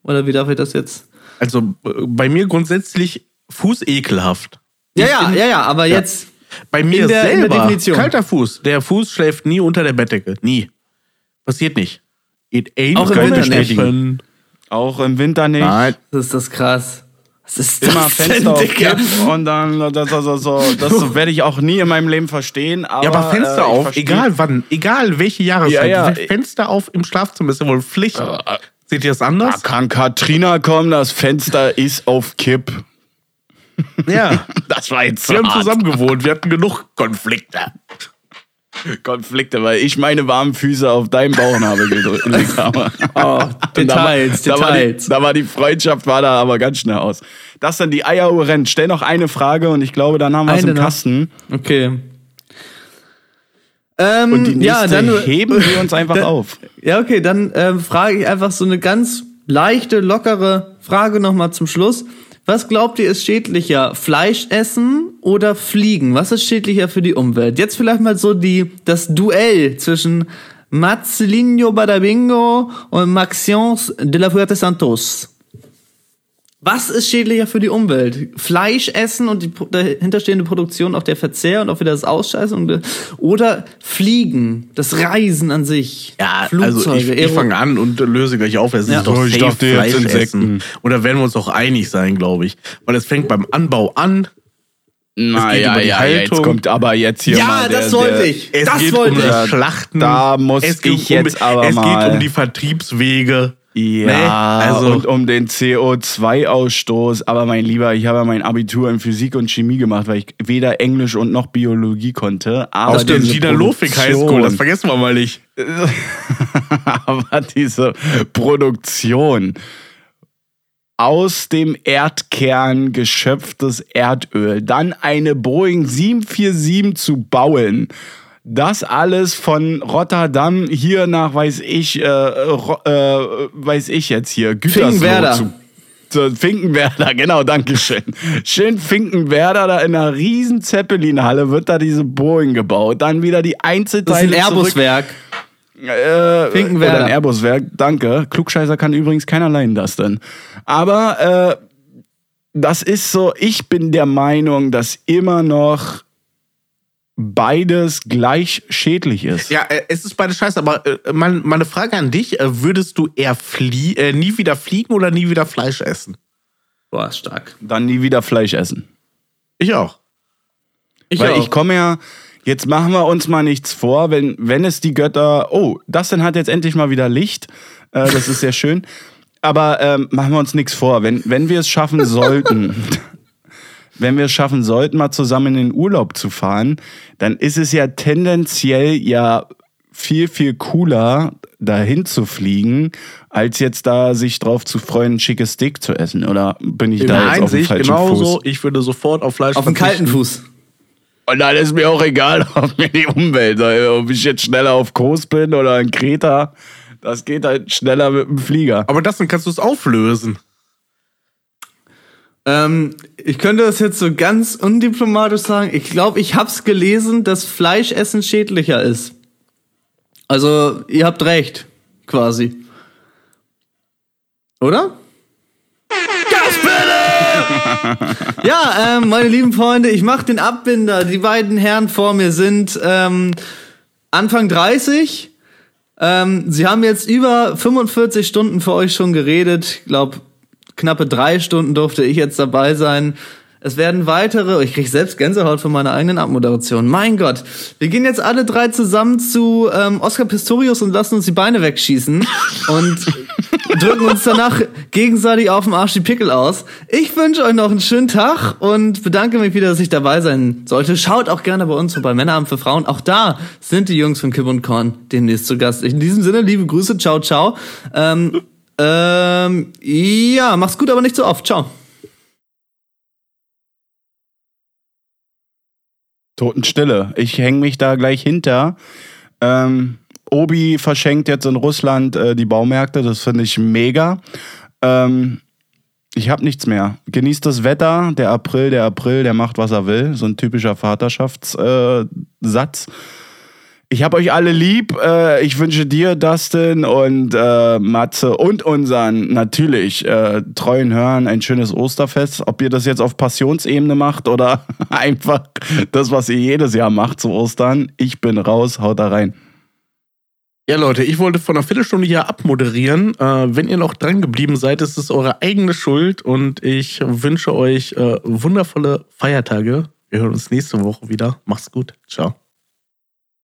S3: Oder wie darf ich das jetzt?
S4: Also äh, bei mir grundsätzlich Fuß ekelhaft.
S3: Ja, ja, ja, ja, aber jetzt.
S4: Bei mir
S3: In der- in der
S4: selber
S3: Definition.
S4: kalter Fuß. Der Fuß schläft nie unter der Bettdecke. Nie. Passiert nicht. It ain't
S3: Auch im Winter nicht.
S2: auch im Winter nicht.
S4: Nein.
S3: Das ist das krass. Was ist
S2: Immer
S3: das denn,
S2: Fenster auf und dann das, das, das, das, das werde ich auch nie in meinem Leben verstehen. Aber,
S4: Ja, aber Fenster
S2: äh,
S4: auf,
S2: versteh-
S4: egal wann, egal welche Jahreszeit.
S2: Ja, ja.
S4: Fenster auf im Schlafzimmer ist ja wohl Pflicht. Seht ihr das
S2: Da
S4: anders?
S2: kann Katrina kommen, das Fenster ist auf Kipp.
S4: Ja.
S2: Das war jetzt
S4: Wir haben
S2: hart.
S4: zusammen gewohnt, wir hatten genug Konflikte.
S2: Konflikte, weil ich meine warmen Füße auf deinem Bauchnabel gelegt habe.
S3: Oh, Details,
S2: da, war, da, war die,
S3: Details.
S2: da war die Freundschaft, war da aber ganz schnell aus. Das dann die Eieruhr rennt. Stell noch eine Frage und ich glaube, dann haben wir es im
S3: noch.
S2: Kasten.
S3: Okay. Ähm,
S2: Und die nächste
S3: ja, dann
S2: heben wir uns einfach
S3: dann-
S2: auf.
S3: Ja, okay, dann ähm, frage ich einfach so eine ganz leichte, lockere Frage nochmal zum Schluss. Was glaubt ihr ist schädlicher? Fleisch essen oder fliegen? Was ist schädlicher für die Umwelt? Jetzt vielleicht mal so die, das Duell zwischen Marcelinho Badabingo und Maxience de la Fuerte Santos. Was ist schädlicher für die Umwelt? Fleisch essen und die dahinterstehende Produktion, auch der Verzehr und auch wieder das Ausscheißen äh, oder Fliegen, das Reisen an sich.
S4: Ja,
S3: Flugzeuge,
S4: also ich, ich fange an und löse gleich auf. Es
S3: Ja.
S4: ist doch
S2: ich
S4: safe
S2: dachte jetzt Insekten.
S4: essen. Und da werden wir uns auch einig sein, glaube ich. Weil es fängt beim Anbau an.
S2: Na
S4: geht
S2: ja, ja, jetzt kommt aber jetzt hier
S3: Ja,
S2: mal der,
S3: das wollte
S2: der,
S3: ich.
S4: Es
S3: das
S4: geht
S3: wollte
S4: um
S3: ich.
S4: das Schlachten.
S2: Da muss
S4: es geht
S2: ich jetzt
S4: um,
S2: aber
S4: Es
S2: mal-
S4: geht um die Vertriebswege.
S2: Ja,
S4: Ne? Also-
S2: und um den CO2-Ausstoß. Aber mein Lieber, ich habe ja mein Abitur in Physik und Chemie gemacht, weil ich weder Englisch und noch Biologie konnte. Aber
S4: Aus der Gina Lofik High School, das vergessen wir mal nicht.
S2: aber diese Produktion aus dem Erdkern geschöpftes Erdöl, dann eine Boeing 747 zu bauen, das alles von Rotterdam hier nach, weiß ich, äh, äh, weiß ich jetzt hier, Gütersloh
S3: Finkenwerder.
S2: zu Finkenwerder, genau, dankeschön. Schön Finkenwerder, da in einer riesen Zeppelin-Halle wird da diese Boeing gebaut. Dann wieder die
S3: Das ist
S2: Einzelteile
S3: ein
S2: zurück-
S3: Airbus-Werk.
S2: Äh,
S3: Finkenwerder.
S2: Oder ein Airbus-Werk, danke. Klugscheißer kann übrigens keiner leihen, das denn. Aber äh, das ist so, ich bin der Meinung, dass immer noch beides gleich schädlich ist.
S4: Ja, äh, es ist beides scheiße, aber äh, mein, meine Frage an dich, äh, würdest du eher flie äh, nie wieder fliegen oder nie wieder Fleisch essen?
S3: Boah, stark.
S2: Dann nie wieder Fleisch essen.
S4: Ich auch.
S3: Ich
S2: Weil
S3: auch.
S2: ich komme ja, jetzt machen wir uns mal nichts vor, wenn, wenn es die Götter, oh, das denn hat jetzt endlich mal wieder Licht, äh, das ist sehr schön. Aber ähm, machen wir uns nichts vor, wenn, wenn wir es schaffen sollten, wenn wir es schaffen sollten, mal zusammen in den Urlaub zu fahren, dann ist es ja tendenziell ja viel, viel cooler, dahin zu fliegen, als jetzt da sich drauf zu freuen, ein schickes Steak zu essen. Oder bin ich
S4: In
S2: da jetzt auf dem
S4: Einsicht
S2: falschen
S4: genauso.
S2: Fuß?
S4: Ich würde sofort auf Fleisch
S3: Auf den kalten. Fuß.
S2: Und dann ist mir auch egal, ob mir die Umwelt, ob ich jetzt schneller auf Kurs bin oder in Kreta. Das geht halt schneller mit dem Flieger.
S4: Aber das dann kannst du es auflösen.
S3: Ähm, ich könnte das jetzt so ganz undiplomatisch sagen. Ich glaube, ich hab's gelesen, dass Fleischessen schädlicher ist. Also, ihr habt recht, quasi. Oder? Gasbitte! ja, ähm, meine lieben Freunde, ich mach den Abbinder. Die beiden Herren vor mir sind ähm, Anfang 30. Ähm, sie haben jetzt über 45 Stunden für euch schon geredet. Ich glaube, knappe drei Stunden durfte ich jetzt dabei sein. Es werden weitere, ich kriege selbst Gänsehaut von meiner eigenen Abmoderation. Mein Gott. Wir gehen jetzt alle drei zusammen zu ähm, Oscar Pistorius und lassen uns die Beine wegschießen und drücken uns danach gegenseitig auf dem Arsch die Pickel aus. Ich wünsche euch noch einen schönen Tag und bedanke mich wieder, dass ich dabei sein sollte. Schaut auch gerne bei uns vorbei, Männerabend für Frauen. Auch da sind die Jungs von Kib und Korn demnächst zu Gast. In diesem Sinne, liebe Grüße, ciao, ciao. Ähm, ähm, ja, mach's gut, aber nicht so oft. Ciao.
S2: Totenstille. Ich hänge mich da gleich hinter. Ähm, Obi verschenkt jetzt in Russland äh, die Baumärkte. Das finde ich mega. Ähm, ich habe nichts mehr. Genießt das Wetter. Der April, der April, der macht, was er will. So ein typischer Vaterschaftssatz. Äh, ich habe euch alle lieb. Äh, ich wünsche dir, Dustin und äh, Matze und unseren natürlich äh, treuen Hörern ein schönes Osterfest. Ob ihr das jetzt auf Passionsebene macht oder einfach das, was ihr jedes Jahr macht zu Ostern. Ich bin raus, haut da rein.
S4: Ja, Leute, ich wollte vor einer Viertelstunde hier abmoderieren. Äh, wenn ihr noch dran geblieben seid, ist es eure eigene Schuld und ich wünsche euch äh, wundervolle Feiertage. Wir hören uns nächste Woche wieder. Macht's gut. Ciao.